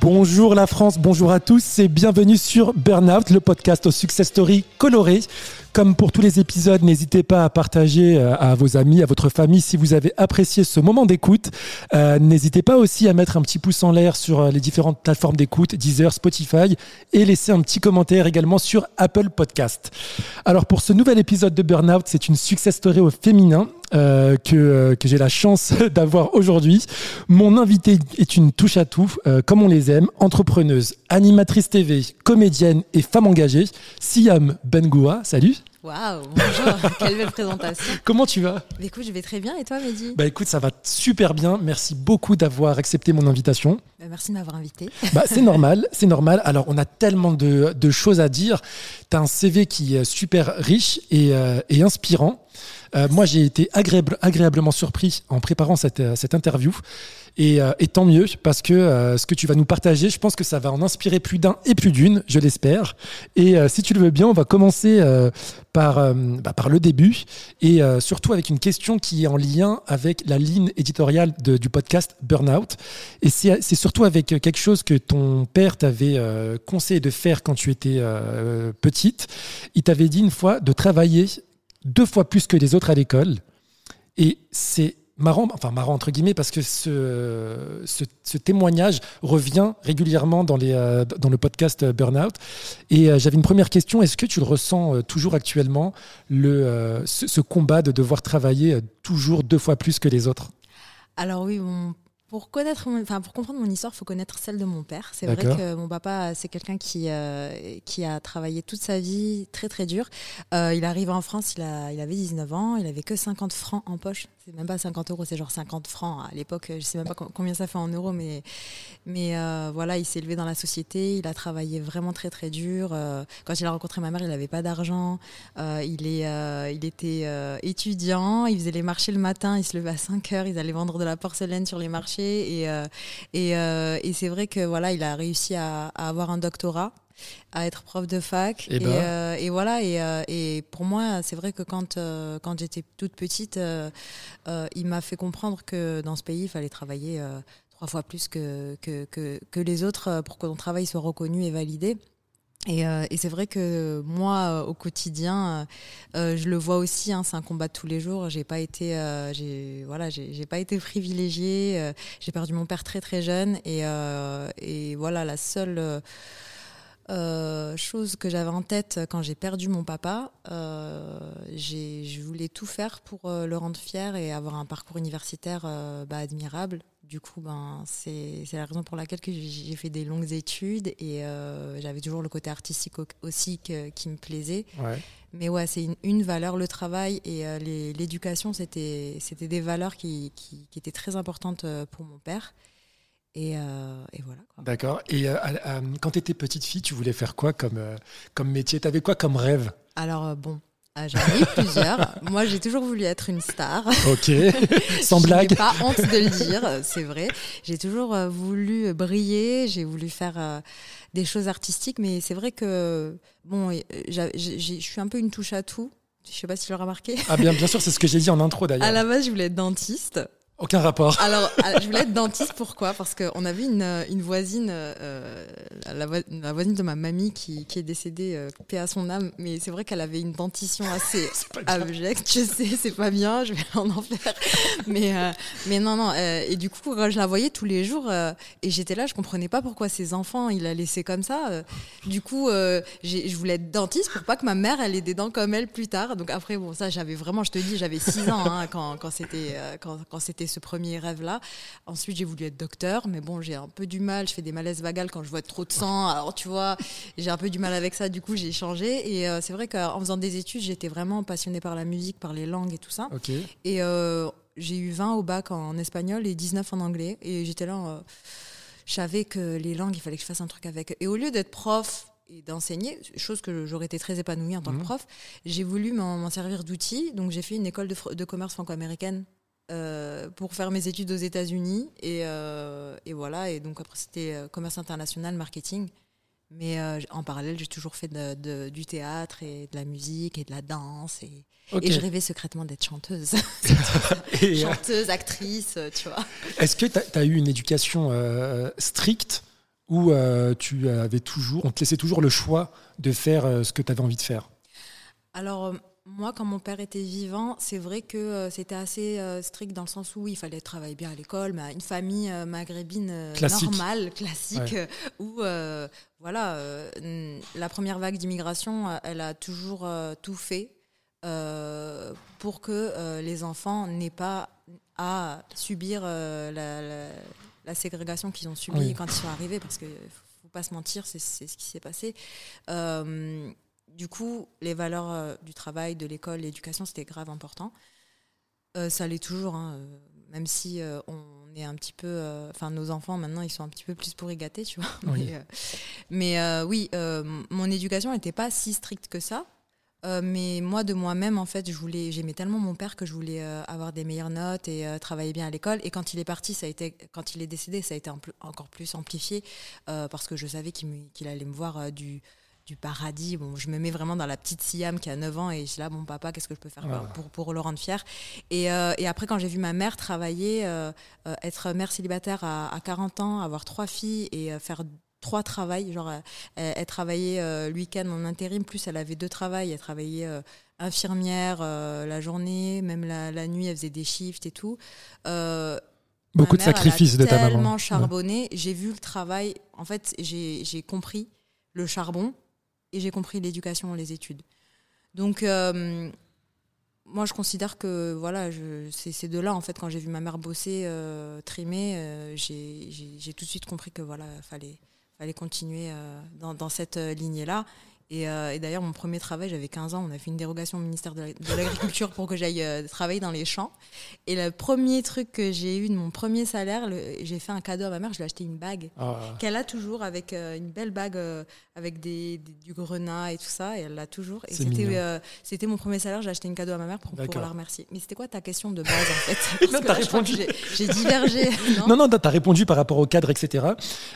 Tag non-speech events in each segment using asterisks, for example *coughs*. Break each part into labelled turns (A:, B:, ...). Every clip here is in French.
A: Bonjour la France, bonjour à tous et bienvenue sur Burnout, le podcast aux success story coloré. Comme pour tous les épisodes, n'hésitez pas à partager euh, à vos amis, à votre famille si vous avez apprécié ce moment d'écoute. Euh, n'hésitez pas aussi à mettre un petit pouce en l'air sur euh, les différentes plateformes d'écoute, Deezer, Spotify, et laisser un petit commentaire également sur Apple Podcast. Alors pour ce nouvel épisode de Burnout, c'est une success story au féminin. Que, j'ai la chance *laughs* d'avoir aujourd'hui. Mon invité est une touche à tout, comme on les aime, entrepreneuse, animatrice TV, comédienne et femme engagée. Siam Bengoua, salut.
B: Waouh, bonjour, *laughs* quelle belle présentation.
A: Comment tu vas?
B: Bah, Écoute, je vais très bien et toi, Mehdi?
A: Bah écoute, ça va super bien. Merci beaucoup d'avoir accepté mon invitation.
B: Bah, merci de m'avoir invité. *laughs*
A: Bah, c'est normal, c'est normal. Alors, on a tellement de, de choses à dire. Tu as un CV qui est super riche et, et inspirant. Euh, moi, j'ai été agréable, agréablement surpris en préparant cette, euh, cette interview. Et, euh, et, tant mieux, parce que euh, ce que tu vas nous partager, je pense que ça va en inspirer plus d'un et plus d'une, je l'espère. Et euh, si tu le veux bien, on va commencer par, bah, par le début, et surtout avec une question qui est en lien avec la ligne éditoriale du podcast Burnout. Et c'est surtout avec quelque chose que ton père t'avait conseillé de faire quand tu étais petite. Il t'avait dit une fois de travailler deux fois plus que les autres à l'école. Et c'est marrant, enfin marrant entre guillemets, parce que ce, ce, témoignage revient régulièrement dans, les, euh, dans le podcast Burnout. Et euh, j'avais une première question, est-ce que tu le ressens euh, toujours actuellement, le, ce, ce, combat de devoir travailler toujours deux fois plus que les autres?
B: Alors oui, mon pour connaître, enfin pour comprendre mon histoire, il faut connaître celle de mon père. C'est vrai que mon papa, c'est quelqu'un qui euh, qui a travaillé toute sa vie très très dur. Euh, il arrive en France, il a il avait 19 ans, il avait que 50 francs en poche. C'est même pas 50 euros, c'est genre 50 francs à l'époque. Je sais même pas combien ça fait en euros, mais mais euh, voilà, il s'est élevé dans la société. Il a travaillé vraiment très très dur. Euh, quand il a rencontré ma mère, il n'avait pas d'argent. Euh, il il était étudiant. Il faisait les marchés le matin. Il se levait à 5 heures. Ils allaient vendre de la porcelaine sur les marchés et, et c'est vrai que voilà, il a réussi à, avoir un doctorat à être prof de fac.
A: Eh ben. Et,
B: euh, et, voilà, et, et, pour moi, c'est vrai que quand, quand j'étais toute petite, il m'a fait comprendre que dans ce pays, il fallait travailler trois fois plus que, que, que, que les autres pour que ton travail soit reconnu et validé. Et, euh, et c'est vrai que moi, euh, au quotidien, euh, je le vois aussi. Hein, c'est un combat de tous les jours. J'ai pas été, j'ai voilà, j'ai pas été privilégiée. j'ai perdu mon père très très jeune, et, et voilà, la seule chose que j'avais en tête quand j'ai perdu mon papa, je voulais tout faire pour le rendre fier et avoir un parcours universitaire bah, admirable du coup, ben, c'est la raison pour laquelle j'ai fait des longues études et euh, j'avais toujours le côté artistique aussi qui me plaisait. Mais ouais, c'est une, valeur, le travail et euh, l'éducation, c'était des valeurs qui, qui, étaient très importantes euh, pour mon père. Et, et voilà.
A: D'accord. Et quand tu étais petite fille, tu voulais faire quoi comme, comme métier? Tu avais quoi comme rêve?
B: Alors, bon, j'en ai eu plusieurs. Moi, j'ai toujours voulu être une star.
A: Ok, *laughs* sans blague.
B: pas honte de le dire, c'est vrai. J'ai toujours euh, voulu briller, j'ai voulu faire euh, des choses artistiques, mais c'est vrai que, bon, je suis un peu une touche à tout. Je sais pas si tu l'as remarqué.
A: Ah bien, bien sûr, c'est ce que j'ai dit en intro d'ailleurs.
B: À la base, je voulais être dentiste.
A: Aucun rapport.
B: Alors, je voulais être dentiste, pourquoi? Parce qu'on avait une, une voisine, euh, la, voisine de ma mamie qui, qui est décédée, euh, paix à son âme, mais c'est vrai qu'elle avait une dentition assez *laughs* abjecte. Je sais, c'est pas bien, je vais en enfer. mais, euh, mais non, non. Euh, et du coup, je la voyais tous les jours, et j'étais là, je comprenais pas pourquoi ses enfants, il a laissé comme ça. du coup, je voulais être dentiste pour pas que ma mère, elle ait des dents comme elle plus tard. Donc après, bon, ça, j'avais vraiment, je te dis, j'avais 6 ans hein, quand, quand c'était quand, quand c'était ce premier rêve-là. Ensuite, j'ai voulu être docteur, mais bon, j'ai un peu du mal. Je fais des malaises vagales quand je vois trop de sang. *laughs* Alors, tu vois, j'ai un peu du mal avec ça. Du coup, j'ai changé. Et euh, c'est vrai qu'en faisant des études, j'étais vraiment passionnée par la musique, par les langues et tout ça. Et euh, j'ai eu 20 au bac en espagnol et 19 en anglais. Et j'étais là. Euh, je savais que les langues, il fallait que je fasse un truc avec. Et au lieu d'être prof et d'enseigner, chose que j'aurais été très épanouie en tant que mmh. prof, j'ai voulu m'en servir d'outil. Donc j'ai fait une école de, de commerce franco-américaine euh, pour faire mes études aux États-Unis. Et, euh, et, voilà, et donc après c'était euh, commerce international, marketing. Mais en parallèle, j'ai toujours fait de, du théâtre et de la musique et de la danse. Et, et je rêvais secrètement d'être chanteuse. *laughs* chanteuse, actrice, tu vois.
A: Est-ce que tu as, eu une éducation stricte euh, tu avais toujours, on te laissait toujours le choix de faire ce que tu avais envie de faire?
B: Alors, moi, quand mon père était vivant, c'est vrai que euh, c'était assez euh, strict dans le sens où il fallait travailler bien à l'école, mais une famille euh, maghrébine
A: Classique.
B: normale, classique, où voilà, la première vague d'immigration, elle a toujours tout fait pour que les enfants n'aient pas à subir la, la- la ségrégation qu'ils ont subie
A: Oui.
B: quand ils sont arrivés, parce que faut pas se mentir, c'est ce qui s'est passé. Du coup, les valeurs euh, du travail, de l'école, l'éducation, c'était grave important. Euh, ça l'est toujours, hein, euh, même si on est un petit peu. Enfin, nos enfants maintenant, ils sont un petit peu plus pourri gâtés, tu vois.
A: Oui.
B: Mais, mais, oui, mon éducation n'était pas si stricte que ça. Mais moi, de moi-même, en fait, je voulais, j'aimais tellement mon père que je voulais avoir des meilleures notes et travailler bien à l'école. Et quand il est parti, ça a été, quand il est décédé, ça a été encore plus amplifié parce que je savais qu'il me- qu'il allait me voir du, du paradis. Bon, je me mets vraiment dans la petite Siam qui a 9 ans et je suis là, bon papa, qu'est-ce que je peux faire
A: Ah.
B: pour, pour le rendre fier? Et, euh, et après, quand j'ai vu ma mère travailler, euh, euh, être mère célibataire à, à 40 ans, avoir trois filles et faire trois travails, genre elle, elle travaillait euh, le week-end en intérim, plus elle avait deux travails, elle travaillait infirmière la journée, même la, la nuit, elle faisait des shifts et tout.
A: Beaucoup de sacrifices de ta maman.
B: Tellement
A: Ouais.
B: charbonné, j'ai vu le travail. En fait, j'ai compris le charbon et j'ai compris l'éducation, les études. Donc, euh, moi, je considère que voilà, c'est de là en fait quand j'ai vu ma mère bosser, euh, trimer, euh, j'ai tout de suite compris que voilà, fallait fallait continuer dans, dans cette lignée-là. Et, euh, et d'ailleurs, mon premier travail, j'avais 15 ans, on a fait une dérogation au ministère de la- de l'Agriculture pour que j'aille euh, travailler dans les champs. Et le premier truc que j'ai eu de mon premier salaire, j'ai fait un cadeau à ma mère, je lui ai acheté une bague
A: Ah,
B: qu'elle a toujours avec euh, une belle bague avec des, des- du grenat et tout ça et elle l'a toujours. Et c'était mon premier salaire j'ai acheté une cadeau à ma mère pour, pour la remercier. Mais c'était quoi ta question de base en fait? *laughs* Parce
A: Non, t'as répondu.
B: j'ai divergé *laughs* non,
A: Non, non, tu as répondu par rapport au cadre, etc.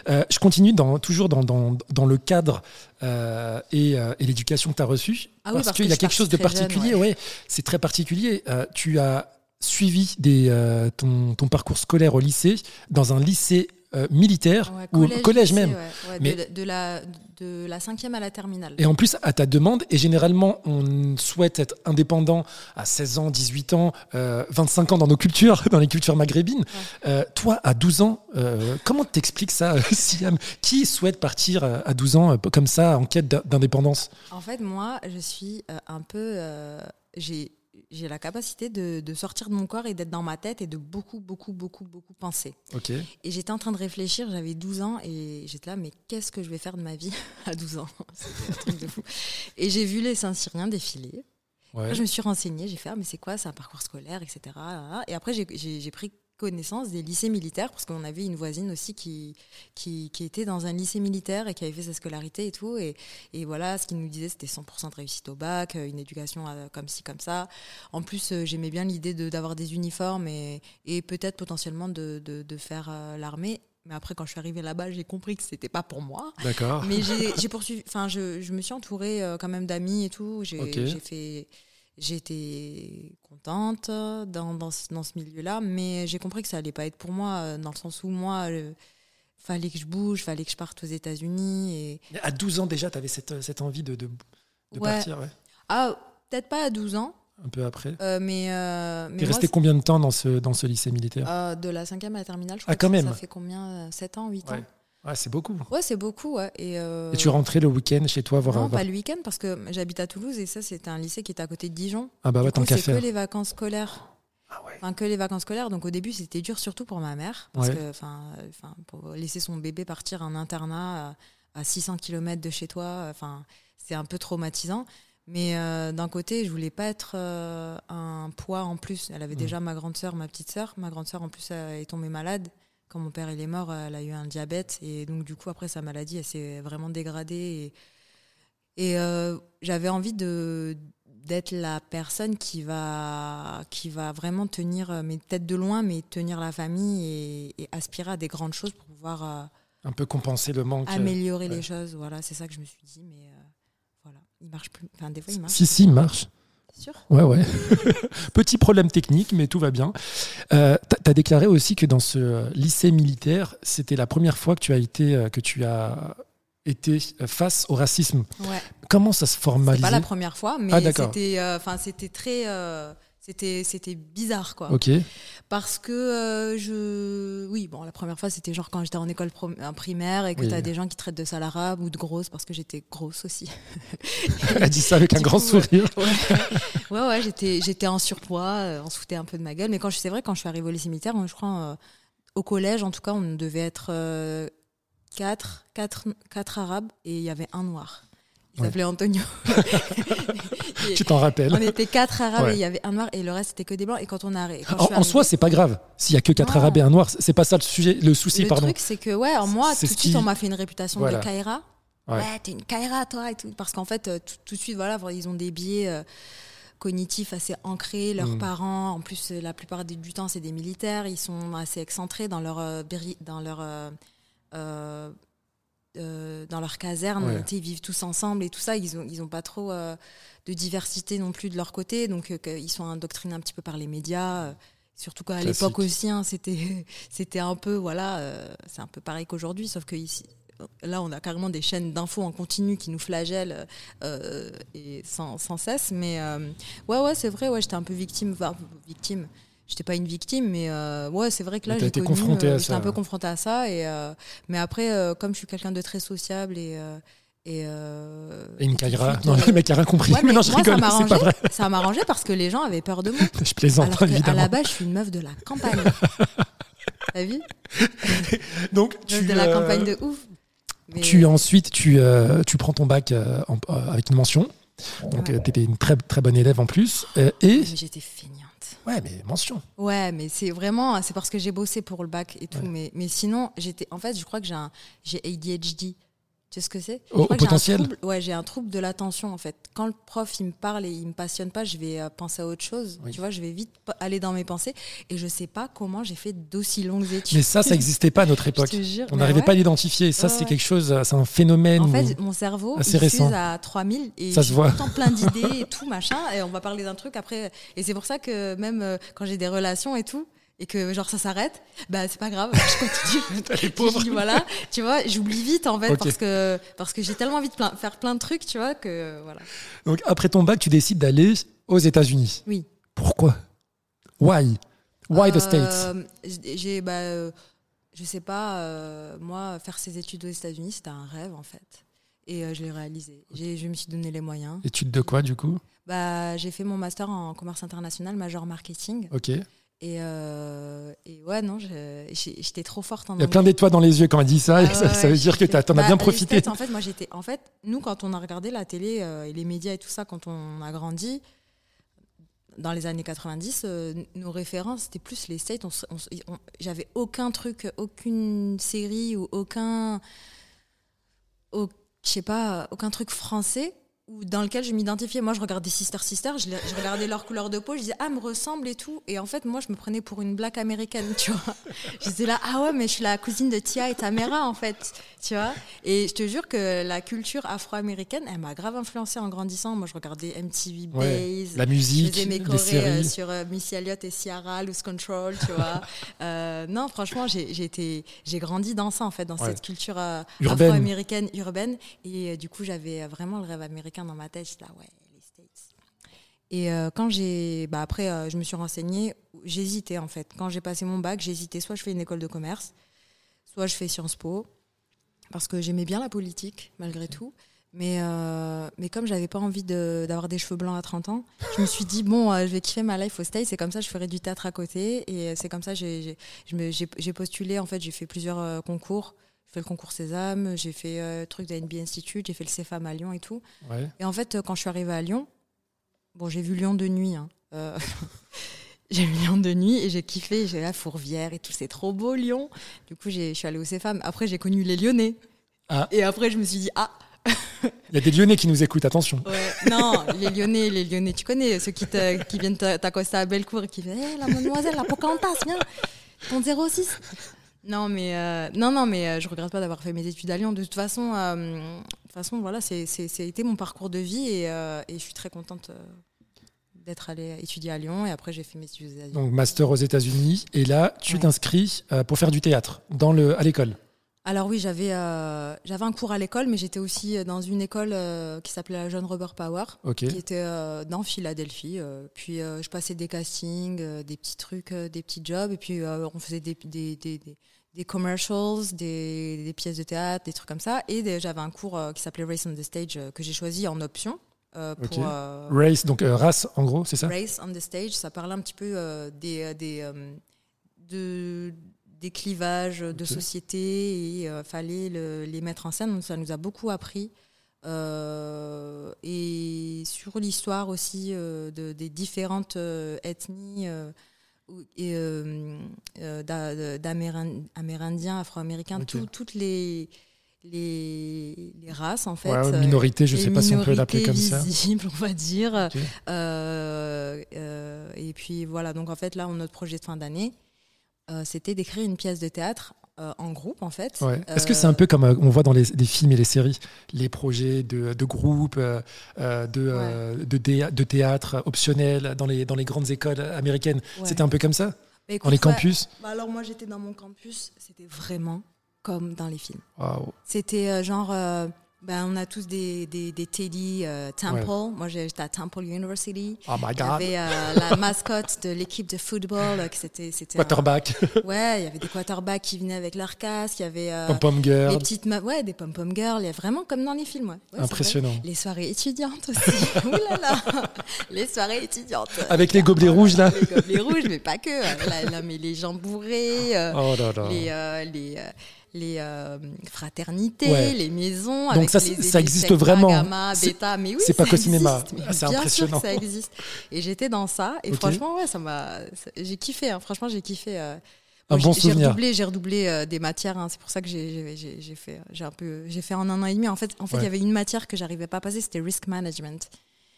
A: Je continue dans, toujours dans, dans, dans le cadre euh, et, euh, et l'éducation que tu as reçue.
B: Ah oui,
A: parce
B: parce
A: qu'il y a quelque chose de
B: très jeune,
A: particulier. ouais. c'est très particulier. Euh, tu as suivi des, euh, ton, ton parcours scolaire au lycée dans un lycée euh, militaire
B: Ouais,
A: ou collège
B: lycée,
A: même.
B: ouais, ouais,
A: Mais-
B: de, de la de la cinquième à la terminale
A: Et en plus, à ta demande, et généralement, on souhaite être indépendant à 16 ans, 18 ans, euh, 25 ans dans nos cultures, *laughs* dans les cultures maghrébines. Euh, toi, à 12 ans, euh, comment t'expliques ça, *laughs* Siam? Qui souhaite partir à 12 ans comme ça, en quête d'in- d'indépendance?
B: En fait, moi, je suis un peu. j'ai j'ai la capacité de, de sortir de mon corps et d'être dans ma tête et de beaucoup, beaucoup, beaucoup, beaucoup penser.
A: Ok.
B: Et j'étais en train de réfléchir, j'avais 12 ans et j'étais là, mais qu'est-ce que je vais faire de ma vie *laughs* à 12 ans? *laughs* C'était un truc de fou. Et j'ai vu les Saint-Syriens défiler.
A: Ouais.
B: Après, je me suis renseignée, j'ai fait, ah, mais c'est quoi, c'est un parcours scolaire, etc. Et après, j'ai pris connaissance des lycées militaires parce qu'on avait une voisine aussi qui, qui, qui était dans un lycée militaire et qui avait fait sa scolarité et tout. Et, et voilà, ce qu'il nous disait, c'était 100% de réussite au bac, euh, une éducation euh, comme ci, comme ça. En plus, euh, j'aimais bien l'idée de- d'avoir des uniformes et, et peut-être potentiellement de, de, de faire l'armée. Mais après, quand je suis arrivée là-bas, j'ai compris que c'était pas pour moi.
A: D'accord.
B: Mais j'ai poursuivi, enfin, je, je me suis entourée quand même d'amis et tout. J'ai fait, été contente dans, dans, ce- dans ce milieu-là, mais j'ai compris que ça allait pas être pour moi, euh, dans le sens où moi, euh, fallait que je bouge, fallait que je parte aux États-Unis. Et...
A: À 12 ans déjà, tu avais cette, cette envie de, de, de
B: Ouais.
A: partir, ouais.
B: Ah, peut-être pas à 12 ans,
A: un peu après.
B: euh, mais. euh, mais
A: T'es resté combien de temps dans ce, dans ce lycée militaire?
B: Euh, de la cinquième à la terminale, je
A: Ah,
B: crois
A: quand
B: que ça-
A: même.
B: ça fait combien 7 ans, 8
A: Ouais.
B: ans?
A: Ouais, c'est beaucoup.
B: Ouais, c'est beaucoup, ouais. Et, euh,
A: Et tu rentrais le week-end chez toi voir.
B: Non,
A: voir-
B: pas le week-end, parce que j'habite à Toulouse et ça, c'était un lycée qui était à côté de Dijon.
A: Ah bah ouais, tant qu'à
B: c'est que les vacances scolaires.
A: Ah ouais.
B: Enfin, que les vacances scolaires. Donc au début, c'était dur, surtout pour ma mère. Parce
A: Ouais.
B: que, enfin, pour laisser son bébé partir en internat à, à 600 km de chez toi, enfin, c'est un peu traumatisant. Mais euh, d'un côté, je voulais pas être euh, un poids en plus. Elle avait
A: Mm.
B: déjà ma grande sœur, ma petite sœur. Ma grande sœur, en plus, est tombée malade. Quand mon père il est mort, elle a eu un diabète. Et donc, du coup, après sa maladie, elle s'est vraiment dégradée. Et, et euh, j'avais envie de d'être la personne qui va qui va vraiment tenir euh, mais peut-être de loin mais tenir la famille et, et aspirer à des grandes choses pour pouvoir euh,
A: Un peu compenser le manque.
B: améliorer
A: ouais.
B: les choses voilà c'est ça que je me suis dit mais euh, voilà il marche plus enfin des fois il marche
A: Si, si, marche.
B: Sûr
A: Ouais, ouais. *laughs* Petit problème technique, mais tout va bien. Euh, tu as déclaré aussi que dans ce lycée militaire, c'était la première fois que tu as été, euh, que tu as été face au racisme.
B: Ouais.
A: Comment ça se formalise
B: pas la première fois, mais
A: Ah, d'accord.
B: c'était, euh, très, euh, c'était, c'était bizarre, quoi.
A: Ok.
B: Parce que euh, je, oui, bon, la première fois, c'était genre quand j'étais en école primaire et que
A: Oui.
B: tu as des gens qui traitent de sale arabe ou de grosse parce que j'étais grosse aussi. *laughs*
A: Elle dit ça avec *laughs* un grand sourire.
B: Ouais, ouais, ouais, j'étais, j'étais en surpoids, euh, on se foutait un peu de ma gueule. Mais quand je, c'est vrai, quand je suis arrivée au lycée militaire, je crois, euh, au collège, en tout cas, on devait être quatre, quatre, quatre arabes et il y avait un noir. Il
A: Ouais.
B: s'appelait Antonio. *laughs*
A: Tu t'en rappelles
B: on était quatre arabes
A: Ouais.
B: et il y avait un noir et le reste c'était que des blancs. Et quand on a quand
A: En, soi, c'est pas grave. S'il y a que quatre
B: Non.
A: arabes et un noir, c'est pas ça le sujet, le souci,
B: le
A: pardon.
B: truc, c'est que, ouais, en moi, tout de suite,
A: qui-
B: on m'a fait une réputation
A: Voilà.
B: de Kaira.
A: Ouais.
B: Ouais, t'es une Kaira, toi, et tout. Parce qu'en fait, euh, tout, tout de suite, voilà, ils ont des biais euh, cognitifs assez ancrés. Leurs
A: Mm.
B: parents, en plus, euh, la plupart du temps, c'est des militaires. Ils sont assez excentrés dans leur, dans leur, euh, euh, dans leur caserne.
A: Ouais.
B: Ils vivent tous ensemble et tout ça. Ils ont, ils ont pas trop euh, de diversité non plus de leur côté. Donc, euh, ils sont indoctrinés un petit peu par les médias. Surtout qu'à l'époque aussi, hein, c'était, *laughs* c'était un peu, voilà, c'est un peu pareil qu'aujourd'hui, sauf que ici, là, on a carrément des chaînes d'infos en continu qui nous flagellent et sans, sans cesse. Mais ouais, ouais, c'est vrai, ouais, j'étais un peu victime, enfin, victime. J'étais pas une victime, mais euh, ouais, c'est vrai que là, j'ai
A: été confrontée à
B: euh, j'étais
A: ça,
B: un peu confrontée à ça. Et, euh, mais après, euh, comme je suis quelqu'un de très sociable et. et,
A: Et une
B: suite,
A: Non, le mec a rien compris.
B: ouais,
A: mais
B: mais *laughs*
A: non, je
B: moi, ça
A: rigole,
B: m'a
A: c'est pas
B: arrangé.
A: vrai. *laughs*
B: ça m'a arrangé parce que les gens avaient peur de moi. *laughs*
A: Je plaisante,
B: Alors
A: évidemment.
B: la base, je suis une meuf de la campagne. T'as vu?
A: Donc,
B: Meuf
A: tu,
B: de la campagne de ouf. Mais-
A: tu ensuite, tu, tu prends ton bac en- avec une mention. Donc,
B: Ouais.
A: tu étais une très, très bonne élève en plus. Et.
B: J'étais feignante.
A: Ouais, mais mention.
B: Ouais, mais c'est vraiment, c'est parce que j'ai bossé pour le bac et tout.
A: Ouais.
B: Mais, mais sinon, j'étais, en fait, je crois que j'ai un, j'ai ADHD. Tu sais ce que c'est
A: Au- potentiel
B: trouble- Ouais, j'ai un trouble de l'attention en fait. Quand le prof il me parle et il me passionne pas, je vais euh, penser à autre chose.
A: Oui.
B: Tu vois, je vais vite aller dans mes pensées et je sais pas comment j'ai fait d'aussi longues études.
A: Mais ça, ça n'existait pas à notre *laughs* époque.
B: jure.
A: On n'arrivait
B: ouais.
A: pas à l'identifier. Ça,
B: Ouais,
A: c'est
B: ouais.
A: quelque chose, euh, c'est un phénomène.
B: En fait, mon cerveau,
A: assez
B: il
A: récent.
B: à 3000 et
A: Ça se
B: j'ai
A: voit.
B: tout le temps plein *laughs* d'idées et tout, machin. Et on va parler d'un truc après. Et c'est pour ça que même euh, quand j'ai des relations et tout, et que genre ça s'arrête, bah c'est pas grave, je continue. *laughs*
A: Les pauvres.
B: Dis, voilà, tu vois, j'oublie vite en fait parce que, parce que j'ai tellement envie de plein- faire plein de trucs, tu vois, que voilà.
A: Donc, après ton bac, tu décides d'aller aux États-Unis.
B: Oui.
A: Pourquoi? Why? Why the States?
B: Euh, J'ai, bah, euh, je sais pas, euh, moi, faire ces études aux États-Unis, c'était un rêve en fait. Et euh, je l'ai réalisé. Je me suis donné les moyens.
A: Études de quoi, du coup?
B: Bah, j'ai fait mon master en commerce international, major marketing.
A: Ok. Il
B: Et, euh, et ouais, non, j'étais trop forte en
A: y a plein d'étoiles dans les yeux quand elle dit ça.
B: Ah
A: ça,
B: ouais,
A: ça veut dire que tu en as
B: bah,
A: bien
B: les
A: profité.
B: En fait, moi j'étais. En fait, nous, quand on a regardé la télé euh, et les médias et tout ça, quand on a grandi, dans les années 90, euh, nos références, c'était plus les States. J'avais aucun truc, aucune série ou aucun. au- je sais pas, aucun truc français ou dans lequel je m'identifiais. Moi, je regardais Sister Sister, je, je regardais leur couleur de peau, je disais, ah, me ressemble et tout. Et en fait, moi, je me prenais pour une black américaine, tu vois. *laughs* Je disais là, ah ouais, mais je suis la cousine de Tia et Tamera, en fait, tu vois. Et je te jure que la culture afro-américaine, elle m'a grave influencée en grandissant. Moi, je regardais MTV
A: Ouais,
B: Base.
A: La
B: Je
A: musique,
B: faisais mes chorés euh, sur euh, Missy Elliott et Ciara, Lose Control, tu vois. *laughs* Euh, non, franchement, j'ai grandi dans ça, en fait, dans
A: Ouais.
B: cette culture afro-américaine, urbaine. Et du coup, j'avais vraiment le rêve américain dans ma tête. J'étais là, ouais, les States. Et euh, quand j'ai. Bah, après, euh, je me suis renseignée. J'hésitais, en fait. Quand j'ai passé mon bac, j'hésitais. Soit je fais une école de commerce, soit je fais Sciences Po. Parce que j'aimais bien la politique, malgré tout. Mais, euh, mais comme j'avais pas envie d'avoir des cheveux blancs à 30 ans, je me suis dit, bon, euh, je vais kiffer ma life au States, c'est comme ça, je ferai du théâtre à côté. Et c'est comme ça, j'ai postulé, en fait, j'ai fait plusieurs concours. J'ai fait le concours Sésame, j'ai fait euh, le truc de NB Institute, j'ai fait le CFAM à Lyon et tout.
A: Ouais.
B: Et en fait, euh, quand je suis arrivée à Lyon, bon, j'ai vu Lyon de nuit. hein. Euh, *laughs* j'ai vu Lyon de nuit et j'ai kiffé. J'ai la Fourvière et tout, c'est trop beau Lyon. Du coup, je suis allée au CFAM. Après, j'ai connu les Lyonnais.
A: Ah.
B: Et après, je me suis dit, ah, *laughs*
A: Il y a des Lyonnais qui nous écoutent, attention.
B: Ouais, non, les Lyonnais, les Lyonnais, tu connais ceux qui, te- qui viennent t'a- t'accoster à Bellecour et qui disent Hé, la mademoiselle, la Pocahontas, viens, ton 06. Non, mais, euh, non, non, mais euh, je regrette pas d'avoir fait mes études à Lyon. De toute façon, euh, de toute façon voilà, été mon parcours de vie et, euh, et je suis très contente. d'être allée étudier à Lyon et après j'ai fait mes études aux États-Unis.
A: Donc master aux États-Unis et là tu
B: Ouais.
A: t'inscris pour faire du théâtre dans le à l'école.
B: Alors oui, j'avais euh, j'avais un cours à l'école, mais j'étais aussi dans une école euh, qui s'appelait la Jeune Robert Power, qui était euh, dans Philadelphie. euh, puis euh, je passais des castings, euh, des petits trucs, euh, des petits jobs, et puis euh, on faisait des, des, des, des, des commercials, des, des pièces de théâtre, des trucs comme ça. Et j'avais un cours euh, qui s'appelait Race on the Stage euh, que j'ai choisi en option. euh, pour, euh,
A: Race donc euh, race en gros c'est ça?
B: Race on the Stage, ça parlait un petit peu euh, des, euh, des, euh, de, des clivages de société et euh, fallait le- les mettre en scène. Donc ça nous a beaucoup appris. Euh, et sur l'histoire aussi euh, de, des différentes euh, ethnies euh, ou- et euh, euh, d'a- d'Amérин- Amérindiens, Afro-américains, tout- toutes les, les, les races en fait.
A: Ouais,
B: euh,
A: minorité je
B: les
A: sais pas si on peut l'appeler comme
B: minorités
A: ça.
B: visibles, on va dire. Euh, euh, et puis voilà, donc en fait, là, notre projet de fin d'année, c'était d'écrire une pièce de théâtre euh, en groupe, en fait.
A: Ouais. Est-ce que
B: Euh,
A: c'est un peu comme euh, on voit dans les, les films et les séries, les projets de, de groupe, euh, euh, de, euh, de, théâtre optionnel dans les, dans les grandes écoles américaines?
B: Ouais.
A: C'était un peu comme ça?
B: Bah,
A: Dans les campus?
B: Bah, alors moi, j'étais dans mon campus, c'était vraiment comme dans les films. C'était euh, genre, euh, ben, on a tous des, des, des Teddy euh, Temple. Moi, j'étais à Temple University.
A: Oh my
B: Il y
A: god.
B: avait euh, la *laughs* mascotte de l'équipe de football, euh, c'était, c'était un-
A: Quarterback, *laughs*
B: Ouais, il y avait des quarterbacks qui venaient avec leur casque, il y avait euh,
A: pom pom
B: des
A: girl.
B: petites meufs, ouais, des pom-pom girls, il y a vraiment comme dans les films, ouais. Ouais.
A: Impressionnant.
B: Les soirées étudiantes aussi. *laughs* Ouh là là, les soirées étudiantes.
A: Avec les gobelets rouges là.
B: Les gobelets rouges, mais pas que. Là, là, mais les gens bourrés,
A: Oh là là.
B: les, les, les euh, fraternités,
A: Ouais.
B: les maisons.
A: Donc
B: avec
A: ça,
B: les-
A: ça existe vraiment.
B: Gamma, bêta, mais oui,
A: c'est pas qu'au cinéma. Ah, c'est impressionnant.
B: sûr que ça existe. Et j'étais dans ça, et franchement, ouais, ça m'a, j'ai kiffé. hein. Franchement, j'ai kiffé. euh.
A: Un bon
B: j'ai- redoublé, j'ai redoublé euh, des matières. hein. C'est pour ça que j'ai- fait, j'ai un peu, j'ai fait en un an et demi. En fait, en fait, il
A: Ouais.
B: y avait une matière que j'arrivais pas à passer, c'était risk management.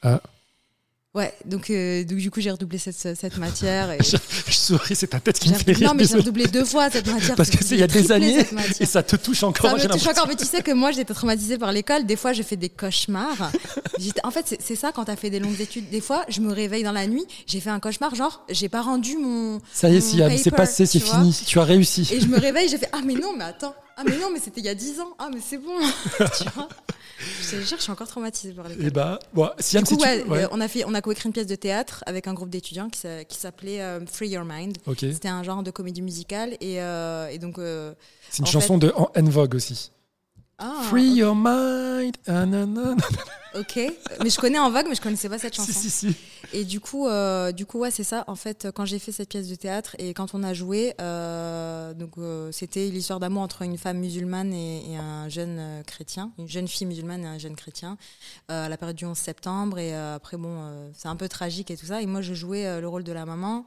A: Ah.
B: Ouais, donc, euh, donc du coup, j'ai redoublé cette, cette matière. Et *laughs*
A: Je, je souris, c'est ta tête qui me fait rire.
B: non, mais j'ai redoublé deux fois cette matière.
A: Parce que c'est il y a des années et ça te touche encore.
B: Ça me touche encore, mais tu sais que moi j'étais traumatisée par l'école. Des fois, je fais des cauchemars. *laughs* En fait, c'est- ça quand t'as fait des longues études. Des fois, je me réveille dans la nuit, j'ai fait un cauchemar, genre j'ai pas rendu mon.
A: Ça y est, c'est passé, c'est fini. Tu as réussi.
B: Et je me réveille, j'ai fait ah mais non, mais attends, ah mais non, mais c'était il y a 10 ans. Ah mais c'est bon, *laughs* tu vois. Je te jure, je suis encore traumatisée par l'école.
A: Et bah, bon, Siam,
B: Du coup,
A: si
B: ouais,
A: tu. ouais.
B: on a fait, on a coécrit une pièce de théâtre avec un groupe d'étudiants qui s'a- qui s'appelait euh, Free Your Mind.
A: Ok.
B: C'était un genre de comédie musicale et, euh, et donc. euh,
A: C'est une chanson de En En Vogue aussi.
B: Ah,
A: Free your mind. ah.
B: Ok, mais je connais en vogue, mais je connaissais pas cette chanson.
A: Si, si, si.
B: Et du coup, euh, du coup, ouais, c'est ça. En fait, quand j'ai fait cette pièce de théâtre et quand on a joué, euh, donc euh, c'était l'histoire d'amour entre une femme musulmane et, et un jeune euh, chrétien, une jeune fille musulmane et un jeune chrétien, euh, à la période du 11 septembre. Et euh, après, bon, euh, c'est un peu tragique et tout ça. Et moi, je jouais le rôle de la maman,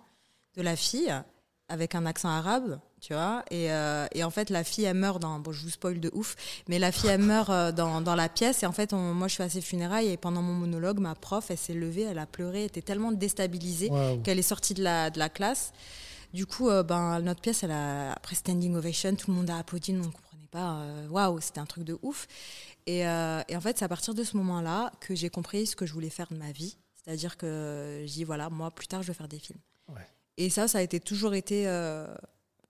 B: de la fille, avec un accent arabe, tu vois. Et, euh, et en fait, la fille, elle meurt dans. Bon, je vous spoil de ouf, mais la fille, elle meurt euh, dans, dans la pièce. Et en fait, on- moi, je suis à ses funérailles. Et pendant mon monologue, ma prof, elle s'est levée, elle a pleuré, elle était tellement déstabilisée qu'elle est sortie de la, de la classe. Du coup, euh, ben, notre pièce, elle a, après standing ovation, tout le monde a applaudi, nous, on ne comprenait pas. Waouh, c'était un truc de ouf. Et, euh, et en fait, c'est à partir de ce moment-là que j'ai compris ce que je voulais faire de ma vie. C'est-à-dire que j'ai dit, voilà, moi, plus tard, je veux faire des films.
A: Ouais.
B: Et ça, ça a été, toujours été euh,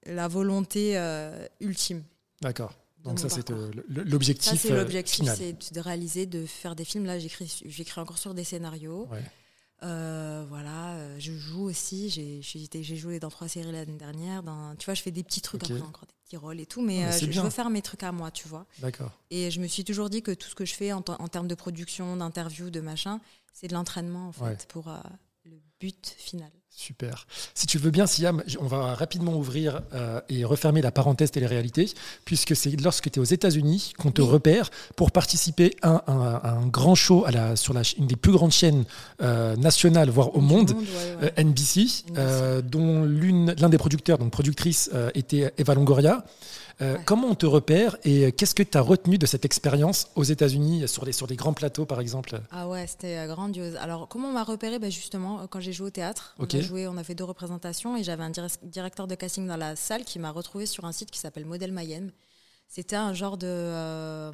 B: la volonté euh, ultime.
A: D'accord. Donc, ça, c'est euh, le-
B: Ça,
A: l'objectif
B: c'est l'objectif, c'est de réaliser, de faire des films. Là, j'écris j'écris encore sur des scénarios.
A: Ouais.
B: Euh, voilà, je joue aussi. J'ai joué dans trois séries l'année dernière. Dans, tu vois, je fais des petits trucs après, encore des petits rôles et tout. Mais,
A: Ah, mais
B: je, veux faire mes trucs à moi, tu vois.
A: D'accord.
B: Et je me suis toujours dit que tout ce que je fais en, te- en termes de production, d'interview, de machin, c'est de l'entraînement, en fait,
A: Ouais.
B: pour euh, le but final.
A: Super. Si tu veux bien, Siam, on va rapidement ouvrir euh, et refermer la parenthèse télé-réalité, puisque c'est lorsque tu es aux États-Unis qu'on te
B: Oui.
A: repère pour participer à un, à un grand show à la, sur la, une des plus grandes chaînes euh, nationales, voire au monde,
B: ouais, ouais.
A: euh, NBC, dont l'un des producteurs, donc productrice, était Eva Longoria. Euh,
B: Ouais.
A: Comment on te repère et qu'est-ce que tu as retenu de cette expérience aux États-Unis, sur les, sur des grands plateaux par exemple?
B: Ah ouais, c'était euh, grandiose. Alors, comment on m'a repéré? Ben Justement, euh, quand j'ai joué au théâtre, on, a joué, on a fait deux représentations et j'avais un dir- directeur de casting dans la salle qui m'a retrouvé sur un site qui s'appelle Modèle Mayenne. C'était un genre de, euh,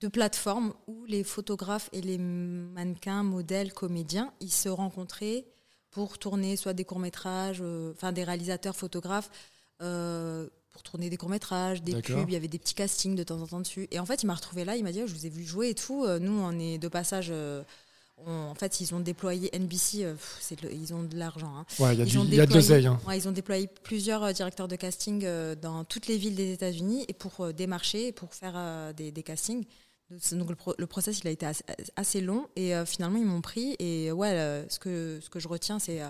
B: de plateformes où les photographes et les mannequins, modèles, comédiens, ils se rencontraient pour tourner soit des courts-métrages, euh, enfin des réalisateurs, photographes, euh, pour tourner des courts-métrages, des pubs, il y avait des petits castings de temps en temps dessus. Et en fait, il m'a retrouvé là, il m'a dit, oh, je vous ai vu jouer et tout. Euh, nous, on est de passage en fait, ils ont déployé NBC, euh, ils ont de l'argent. Hein.
A: il y a, de l'oseille. Hein.
B: ils ont déployé plusieurs euh, directeurs de casting euh, dans toutes les villes des États-Unis et pour démarcher pour faire des, castings. Donc le, process, il a été assez, long et finalement ils m'ont pris. Et ouais, ce que ce que je retiens, c'est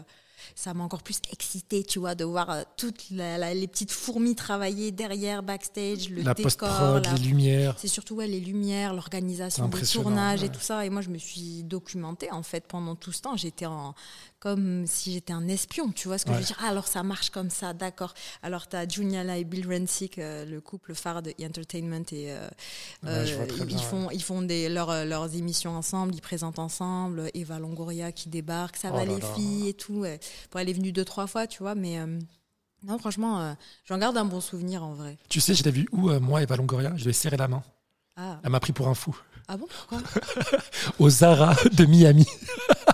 B: ça m'a encore plus excité, tu vois, de voir euh, toutes les petites fourmis travailler derrière, backstage, le
A: la
B: décor.
A: La, les lumières.
B: C'est surtout ouais, les lumières, l'organisation des tournages et tout ça. Et moi, je me suis documentée, en fait, pendant tout ce temps. J'étais en, comme si j'étais un espion, tu vois ce que je veux dire? Ah, Alors ça marche comme ça, d'accord. Alors tu as Juniala et Bill Rensick, euh, le couple phare de e Entertainment, et euh, ils, font, ils font des, leurs émissions ensemble, ils présentent ensemble. Eva Longoria qui débarque, ça oh va les filles et tout. Pour elle est venue deux, trois fois, tu vois, mais. Euh, non, franchement, j'en garde un bon souvenir en vrai.
A: Tu sais, je l'ai vu où, moi, Eva Longoria? Je lui ai serré la main. Ah. Elle m'a pris pour un fou.
B: Ah bon Pourquoi? *laughs*
A: Au Zara de Miami. *laughs*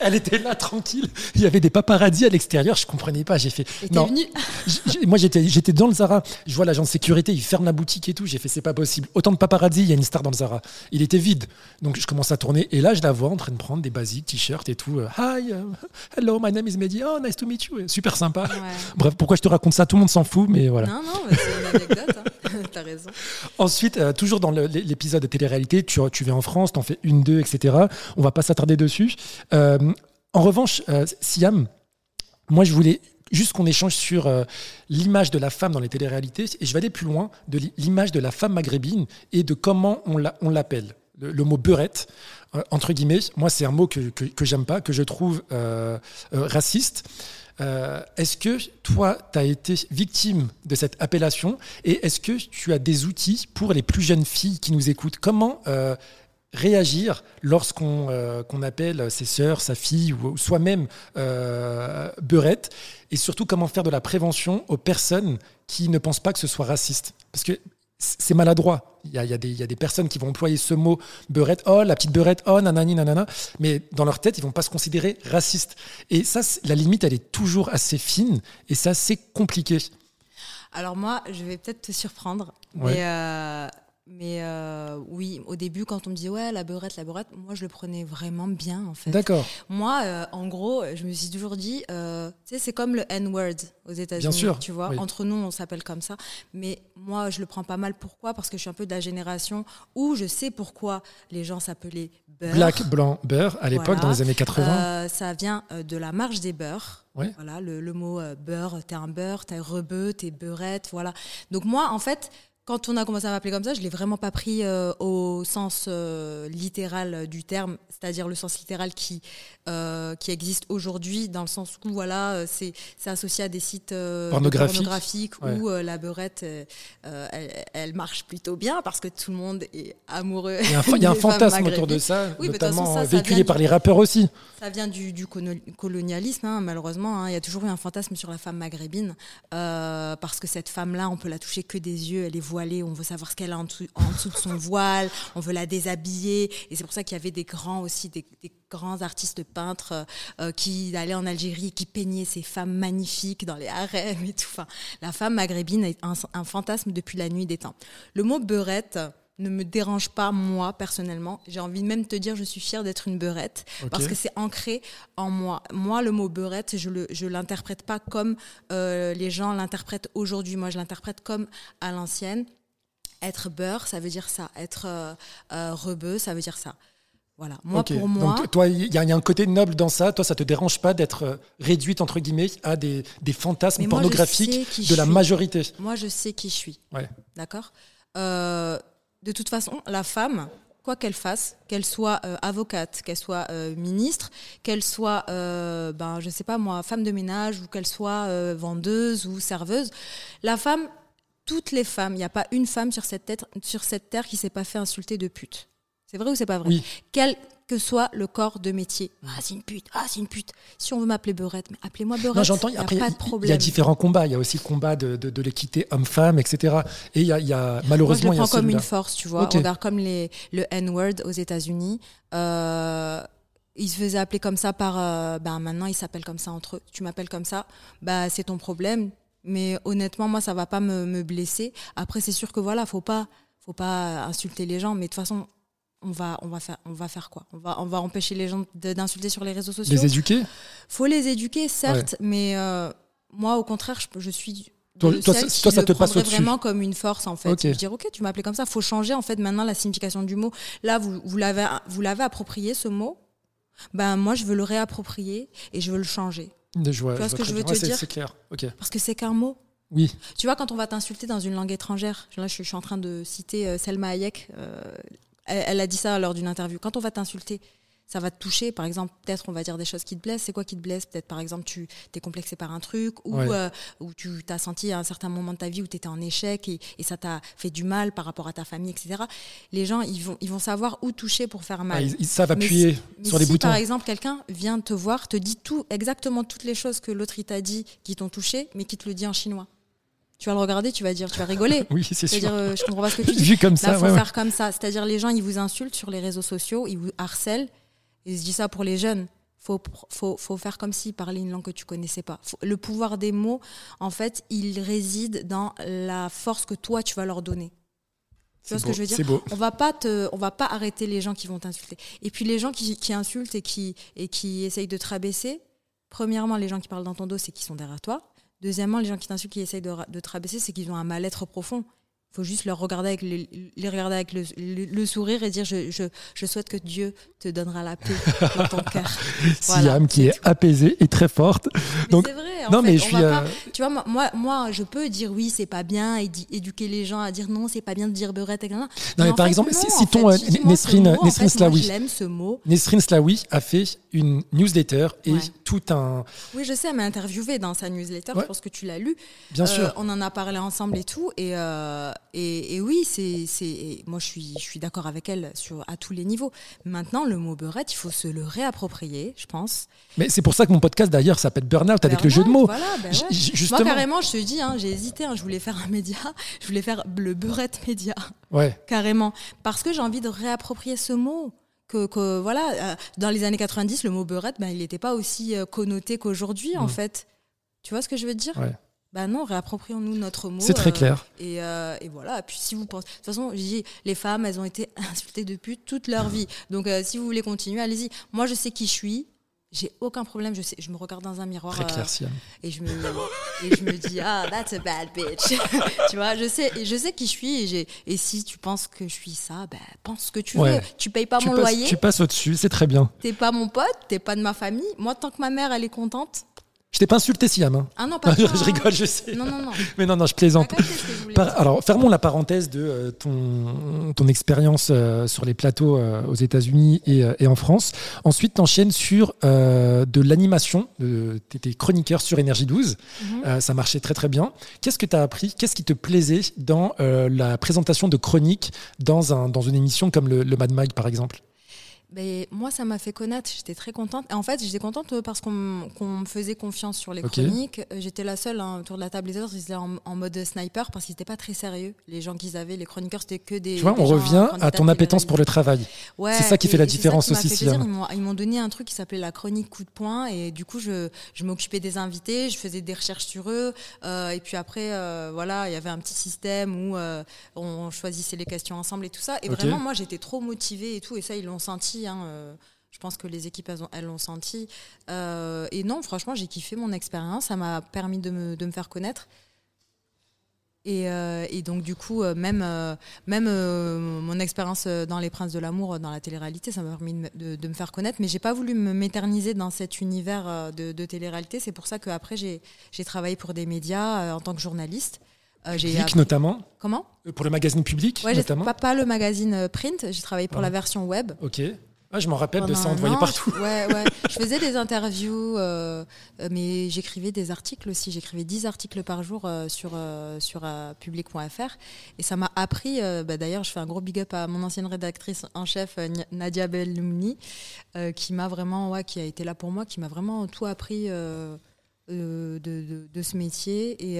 A: Elle était là tranquille. Il y avait des paparazzis à l'extérieur. Je comprenais pas. J'ai fait.
B: non. *laughs*
A: moi j'étais j'étais dans le Zara. Je vois l'agent de sécurité. Il ferme la boutique et tout. J'ai fait c'est pas possible. Autant de paparazzi. Il y a une star dans le Zara. Il était vide. Donc je commence à tourner et là je la vois en train de prendre des basiques, t-shirts et tout. Hi, uh, hello, my name is Mehdi. Oh, nice to meet you. Super sympa. Bref, pourquoi je te raconte ça? Tout le monde s'en fout, mais voilà.
B: Non non, c'est une anecdote. Hein. *laughs* T'as raison.
A: Ensuite, euh, toujours dans l'épisode de télé-réalité, tu, tu vas en France, t'en fais une, deux, etc. On va pas s'attarder dessus. Euh, en revanche, euh, Siam, moi je voulais juste qu'on échange sur euh, l'image de la femme dans les téléréalités, et je vais aller plus loin, de l'image de la femme maghrébine et de comment on l'appelle. Le, mot beurette, euh, entre guillemets, moi c'est un mot que, que, j'aime pas, que je trouve raciste. est-ce que toi, tu as été victime de cette appellation et est-ce que tu as des outils pour les plus jeunes filles qui nous écoutent? Comment réagir lorsqu'on euh, qu'on appelle ses sœurs, sa fille ou, soi-même euh, beurette et surtout comment faire de la prévention aux personnes qui ne pensent pas que ce soit raciste. Parce que c'est maladroit. Il y, a, il, y a des, il y, a, des, personnes qui vont employer ce mot beurette, oh la petite beurette, oh nanani nanana, mais dans leur tête, ils vont pas se considérer racistes. Et ça, la limite, elle est toujours assez fine et c'est assez compliqué.
B: Alors moi, je vais peut-être te surprendre, mais euh, mais euh, oui, au début, quand on me disait ouais, la beurette, la beurette, moi je le prenais vraiment bien en fait.
A: D'accord.
B: Moi, euh, en gros, je me suis toujours dit, euh, tu sais, c'est comme le N-word aux États-Unis. sûr. Tu vois, entre nous, on s'appelle comme ça. Mais moi, je le prends pas mal. Pourquoi? Parce que je suis un peu de la génération où je sais pourquoi les gens s'appelaient beurre.
A: Black, blanc, beurre, à l'époque, dans les années 80.
B: ça vient de la marche des beurs. Voilà, le, le mot beurre, t'es un beurre, t'es rebeu, t'es beurette, voilà. Donc moi, en fait, quand on a commencé à m'appeler comme ça, je l'ai vraiment pas pris euh, au sens euh, littéral du terme, c'est-à-dire le sens littéral qui euh, qui existe aujourd'hui, dans le sens où voilà, c'est associé à des sites pornographiques, où la beurette, elle, elle, marche plutôt bien parce que tout le monde est amoureux.
A: Il y a un, y a un fantasme autour de ça, notamment véhiculé par les rappeurs aussi.
B: Ça vient du, du colonialisme, hein, malheureusement. Hein. Il y a toujours eu un fantasme sur la femme maghrébine parce que cette femme-là, on peut la toucher que des yeux, elle est on veut savoir ce qu'elle a en dessous, de son *laughs* voile, on veut la déshabiller. Et c'est pour ça qu'il y avait des grands aussi, des, grands artistes peintres euh, qui allaient en Algérie, qui peignaient ces femmes magnifiques dans les harems et tout. Enfin, la femme maghrébine est un, fantasme depuis la nuit des temps. Le mot beurette ne me dérange pas moi personnellement. J'ai envie de même te dire je suis fière d'être une beurette parce que c'est ancré en moi. Moi le mot beurette je le je l'interprète pas comme euh, les gens l'interprètent aujourd'hui. Moi je l'interprète comme à l'ancienne. Être beurre ça veut dire ça. Être euh, euh, rebeu ça veut dire ça. Voilà. Moi, pour moi.
A: Donc, toi, il y, a un côté noble dans ça. Toi, ça te dérange pas d'être réduite, entre guillemets, à des, des fantasmes pornographiques de la majorité.
B: Moi, je sais qui je suis. Ouais. D'accord? De toute façon, la femme, quoi qu'elle fasse, qu'elle soit euh, avocate, qu'elle soit euh, ministre, qu'elle soit, euh, ben, je sais pas moi, femme de ménage ou qu'elle soit vendeuse ou serveuse, la femme, toutes les femmes, il n'y a pas une femme sur cette, tête, sur cette terre qui s'est pas fait insulter de pute. C'est vrai ou c'est pas vrai? Que soit le corps de métier. Ah, c'est une pute, ah, c'est une pute. Si on veut m'appeler Beurette, mais appelez-moi Beurette.
A: Non, j'entends.
B: il y a
A: Après,
B: pas de
A: il- il y a différents combats. Il y a aussi le combat de, de, de l'équité homme-femme, etc. Et il y a, y a
B: Moi, je
A: malheureusement,
B: le
A: il y a
B: prends comme une force, tu vois. Regarde comme les, le N-word aux États-Unis. Euh, ils se faisaient appeler comme ça par. euh, ben maintenant, ils s'appellent comme ça entre eux. Tu m'appelles comme ça, bah c'est ton problème. Mais honnêtement, moi, ça va pas me, me blesser. Après, c'est sûr que voilà, faut pas, faut pas insulter les gens. Mais de toute façon, on va, on va faire, on va faire quoi? On va, on va empêcher les gens d'insulter sur les réseaux sociaux.
A: Les éduquer?
B: Faut les éduquer, certes, mais euh, moi, au contraire, je, je suis.
A: Toi- toi, toi, ça te passe au-dessus.
B: vraiment comme une force en fait.
A: Ok.
B: Je dire ok, tu m'appelais comme ça. Faut changer en fait maintenant la signification du mot. Là, vous, vous l'avez vous l'avez approprié ce mot? Ben moi, je veux le réapproprier et je veux le changer
A: Je vois,
B: ce que je veux
A: bien.
B: te
A: Ouais,
B: dire?
A: C'est clair. Ok.
B: parce que c'est qu'un mot.
A: Oui.
B: Tu vois, quand on va t'insulter dans une langue étrangère, là, je, suis- je suis en train de citer euh, Selma Hayek, euh, elle, elle a dit ça lors d'une interview. Quand on va t'insulter, ça va te toucher. Par exemple, peut-être on va dire des choses qui te blessent. C'est quoi qui te blesse? Peut-être, par exemple, tu t'es complexé par un truc ou,
A: Ouais.
B: euh, ou tu t'as senti à un certain moment de ta vie où tu étais en échec et, et ça t'a fait du mal par rapport à ta famille, etc. Les gens, ils vont, ils vont savoir où toucher pour faire mal.
A: Ah, ils, ils savent
B: Mais
A: appuyer
B: si- mais
A: sur les
B: si,
A: boutons.
B: par exemple, quelqu'un vient te voir, te dit tout, exactement toutes les choses que l'autre il t'a dit qui t'ont touché, mais qui te le dit en chinois. Tu vas le regarder, tu vas dire, tu vas rigoler. *laughs*
A: Oui, c'est sûr.
B: dire, euh, je comprends pas ce que tu *laughs* dis.
A: Vu comme
B: Là,
A: ça,
B: faut
A: ouais, ouais.
B: faire comme ça. C'est-à-dire, les gens, ils vous insultent sur les réseaux sociaux, ils vous harcèlent. Et je dis ça pour les jeunes. Faut, faut, faut faire comme s'ils parlaient une langue que tu connaissais pas. Faut- le pouvoir des mots, en fait, il réside dans la force que toi, tu vas leur donner. Tu vois ce que je veux dire
A: beau.
B: on va pas te, on va pas arrêter les gens qui vont t'insulter. Et puis les gens qui, qui insultent et qui et qui essayent de te rabaisser. Premièrement, les gens qui parlent dans ton dos, c'est qu'ils sont derrière toi. Deuxièmement, les gens qui t'insultent, qui essayent de, te rabaisser, c'est qu'ils ont un mal-être profond. Il faut juste leur regarder avec le, les regarder avec le, le- le sourire et dire je, je, je souhaite que Dieu te donnera la paix dans ton *laughs* cœur. Voilà,
A: Siam qui est apaisée et très forte.
B: Mais
A: Donc,
B: c'est vrai. En
A: non,
B: fait,
A: mais je suis.
B: pas-
A: euh,
B: tu vois, moi, moi, je peux dire oui, c'est pas bien, et éduquer les gens à dire non, c'est pas bien de dire beurette, etc.
A: Non, mais par
B: fait,
A: exemple, si-
B: fait.
A: euh, Nesrine-.
B: Je l'aime ce mot.
A: Nesrine Slaoui a fait une newsletter et
B: Ouais.
A: tout un.
B: Oui, je sais, elle m'a interviewé dans sa newsletter,
A: Ouais.
B: je pense que tu l'as lu.
A: Bien
B: Euh,
A: sûr.
B: On en a parlé ensemble et tout. Et, euh, et, et oui, c'est, moi, je suis, je suis d'accord avec elle sur, à tous les niveaux. Maintenant, le mot beurette, il faut se le réapproprier, je pense.
A: Mais c'est pour ça que mon podcast d'ailleurs s'appelle Burnout avec le jeu de mots.
B: Voilà, ben ouais. Moi, carrément, je te dis, hein, j'ai hésité. hein, je voulais faire un média. Je voulais faire le beurette média.
A: Ouais.
B: Carrément. Parce que j'ai envie de réapproprier ce mot. Que, que, voilà, euh, dans les années 90, le mot beurette, ben, il n'était pas aussi euh, connoté qu'aujourd'hui, en
A: Mm.
B: fait. Tu vois ce que je veux dire?
A: Ouais.
B: Ben non, réapproprions-nous notre mot.
A: C'est très
B: euh,
A: clair.
B: Et, euh, et voilà. Puis si vous pensez, de toute façon, je dis, les femmes, elles ont été *laughs* insultées depuis toute leur vie. Donc euh, si vous voulez continuer, allez-y. Moi, je sais qui je suis. J'ai aucun problème. Je sais, je me regarde dans un miroir.
A: Très
B: euh,
A: clair,
B: et je me et je me dis ah that's a bad bitch *laughs* tu vois je sais je sais qui je suis et si tu penses que je suis ça ben pense ce que tu
A: Ouais.
B: veux tu payes pas
A: Tu
B: mon
A: passes,
B: loyer
A: tu passes au-dessus, c'est très bien.
B: t'es pas mon pote t'es pas de ma famille moi tant que ma mère elle est contente
A: Je t'ai pas insulté, Siam. hein.
B: ah non pas *laughs*
A: je
B: toi,
A: rigole, je sais.
B: non non non
A: Mais non, non, je plaisante. Par- alors, fermons la parenthèse de euh, ton, ton expérience euh, sur les plateaux euh, aux États-Unis et, et en France. Ensuite, tu enchaînes sur de l'animation. Tu étais chroniqueur sur Énergie 12.
B: Mhm.
A: Ça marchait très, très bien. Qu'est-ce que tu as appris? Qu'est-ce qui te plaisait dans la présentation de chroniques dans, un, dans une émission comme le, le Mad Mag, par exemple?
B: Ben, moi, ça m'a fait connaître. J'étais très contente. Et en fait, j'étais contente euh, parce qu'on me faisait confiance sur les chroniques. Euh, J'étais la seule hein, autour de la table. Les autres, ils étaient en, en mode sniper parce qu'ils n'étaient pas très sérieux. Les gens qu'ils avaient, les chroniqueurs, c'était que des.
A: Tu vois,
B: des
A: on revient à ton appétence pour le travail.
B: Ouais,
A: C'est ça qui
B: et-
A: fait la différence
B: qui
A: aussi,
B: fait. Ils m'ont- donné un truc qui s'appelait la chronique coup de poing. Et du coup, je, je m'occupais des invités, je faisais des recherches sur eux. euh, et puis après, euh, voilà, il y avait un petit système où euh, on choisissait les questions ensemble et tout ça. Et vraiment, moi, j'étais trop motivée et tout. Et ça, ils l'ont senti. Hein, euh, je pense que les équipes, elles ont- elles l'ont senti. Euh, et non, franchement, j'ai kiffé mon expérience. Ça m'a permis de me, de me faire connaître. Et, euh, et donc, du coup, même, même euh, mon expérience dans Les Princes de l'amour, dans la télé-réalité, ça m'a permis de, me- de- de me faire connaître. Mais j'ai pas voulu me m'éterniser dans cet univers de, télé-réalité. C'est pour ça qu'après, j'ai travaillé pour des médias en tant que journaliste. Euh,
A: Public, notamment
B: Comment?
A: Pour le magazine public,
B: Ouais,
A: notamment
B: pas, pas le magazine print. J'ai travaillé pour la version web.
A: Ok. Ah, je m'en rappelle de ça, on te voyait partout.
B: Ouais, ouais. *laughs* je faisais des interviews, euh, euh, mais j'écrivais des articles aussi. J'écrivais 10 articles par jour euh, sur, sur public.fr. Et ça m'a appris, bah, d'ailleurs, je fais un gros big up à mon ancienne rédactrice en chef, Nadia Belloumni, qui m'a vraiment, ouais, qui a été là pour moi, qui m'a vraiment tout appris. De, de, de, ce métier et,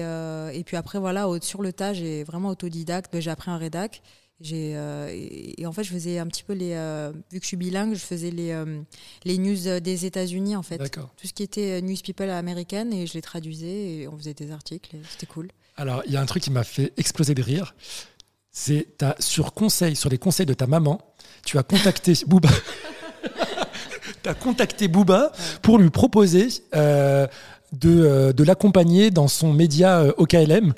B: et puis après voilà sur le tas j'ai vraiment autodidacte bah, j'ai appris un rédac j'ai euh, et, en fait je faisais un petit peu les euh, vu que je suis bilingue je faisais les euh, les news des États-Unis en fait. Tout ce qui était news people américaine et je les traduisais et on faisait des articles c'était cool.
A: Alors il y a un truc qui m'a fait exploser de rire. C'est sur conseil sur les conseils de ta maman tu as contacté *laughs* Booba. *laughs* Tu as contacté Booba pour lui proposer de, de l'accompagner dans son média OKLM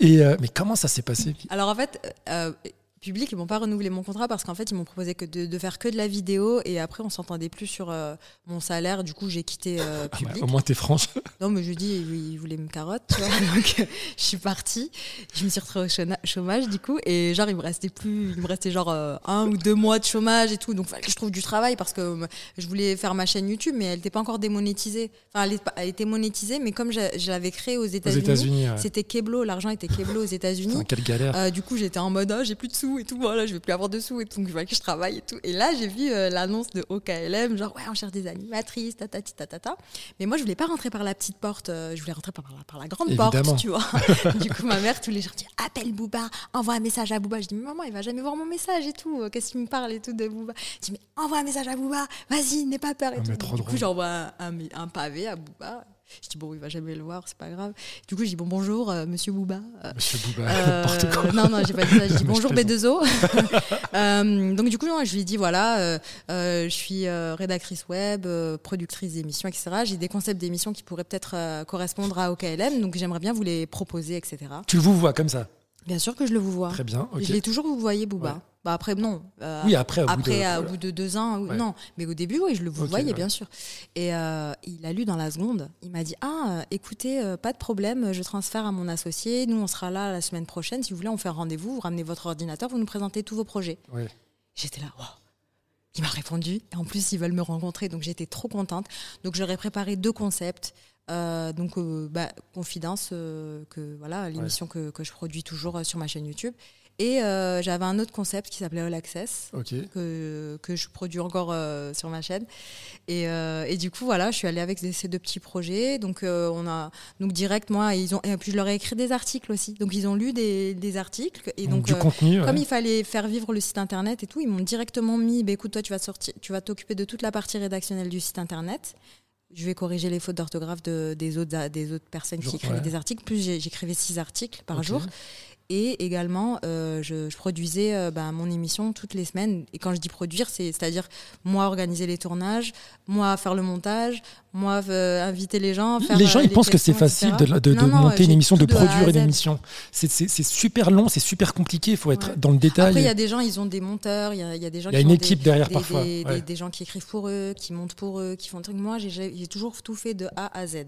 A: Et mais comment ça s'est passé?
B: Alors en fait, public, ils m'ont pas renouvelé mon contrat parce qu'en fait, ils m'ont proposé que de, faire que de la vidéo et après, on s'entendait plus sur euh, mon salaire. Du coup, j'ai quitté euh, ah bah,
A: au moins, t'es franche. *laughs*
B: Non, mais je dis, ils voulaient me carotte, *laughs* donc euh, je suis partie. Je me suis retrouvée au chômage, du coup, et genre, il me restait plus, il me restait genre un ou deux mois de chômage et tout. Donc, fallait que je trouve du travail parce que je voulais faire ma chaîne YouTube, mais elle n'était pas encore démonétisée. Enfin, elle, était monétisée, mais comme je, l'avais créée aux États-Unis, c'était Keblo, l'argent était Keblo aux États-Unis.
A: Quelle galère.
B: du coup, j'étais en mode, oh, j'ai plus de sous et tout, voilà, je vais plus avoir de sous et tout, donc je vois que je travaille et tout. Et là, j'ai vu euh, l'annonce de OKLM, genre, ouais, on cherche des animatrices, ta ta Mais moi, je voulais pas rentrer par la petite porte, euh, je voulais rentrer par la, par la grande porte, tu vois. *laughs* du coup, ma mère, tous les jours, dit, appelle Booba, envoie un message à Booba. Je dis, maman, il va jamais voir mon message et tout, euh, qu'est-ce qu'il me parle et tout de Booba? Je dis, mais envoie un message à Booba, vas-y, n'aie pas peur et ah, tout. Du coup, j'envoie un, un pavé à Booba. Je dis, bon, il va jamais le voir, c'est pas grave. Du coup, je dis, bon, bonjour, euh, monsieur Bouba.
A: Monsieur Bouba, euh, *laughs*
B: Non, non, j'ai pas dit ça. Je dis, *laughs* bonjour, B2O. *laughs* euh, donc, du coup, je lui ai dit, voilà, je suis rédactrice web, productrice d'émissions, etc. J'ai des concepts d'émissions qui pourraient peut-être correspondre à OKLM, donc j'aimerais bien vous les proposer, etc.
A: Tu le vous vois comme ça?
B: Bien sûr que je le vous vois.
A: Très bien.
B: Je l'ai toujours vous voyez, Bouba. Bah après, non.
A: Euh, oui, après, au,
B: après,
A: bout, de,
B: au bout de deux ans, non. Mais au début, oui, je le voyais, bien sûr. Et euh, il a lu dans la seconde. Il m'a dit Ah, euh, écoutez, pas de problème, je transfère à mon associé. Nous, on sera là la semaine prochaine. Si vous voulez, on fait un rendez-vous. Vous ramenez votre ordinateur, vous nous présentez tous vos projets. J'étais là, Il m'a répondu. Et en plus, ils veulent me rencontrer. Donc, j'étais trop contente. Donc, j'aurais préparé deux concepts. donc, bah, Confidence, que voilà, l'émission que, que, je produis toujours sur ma chaîne YouTube. Et euh, j'avais un autre concept qui s'appelait All Access, que, que je produis encore euh, sur ma chaîne. Et, euh, et, du coup, voilà, je suis allée avec ces deux petits projets. Donc, on a, donc direct, moi, ils ont, et puis je leur ai écrit des articles aussi. Donc, ils ont lu des, des articles. Et donc,
A: du contenu,
B: comme il fallait faire vivre le site internet et tout, ils m'ont directement mis, bah, écoute, toi, tu vas sortir, tu vas t'occuper de toute la partie rédactionnelle du site internet je vais corriger les fautes d'orthographe de, des, autres, des autres personnes qui écrivaient des articles. Plus j'écrivais six articles par jour. Et également, euh, je, produisais euh, bah, mon émission toutes les semaines. Et quand je dis produire, c'est-à-dire moi organiser les tournages, moi faire le montage, moi euh, inviter les gens.
A: Faire, les gens, ils pensent que c'est facile de, de, monter une émission, de produire une émission. C'est super long, c'est super compliqué. Il faut être dans le détail.
B: Après, il y a des gens, ils ont des monteurs. Il y a, y a, des gens.
A: Il y a une équipe derrière parfois.
B: Des, des, gens qui écrivent pour eux, qui montent pour eux, qui font des trucs. Moi, j'ai toujours tout fait de A à Z.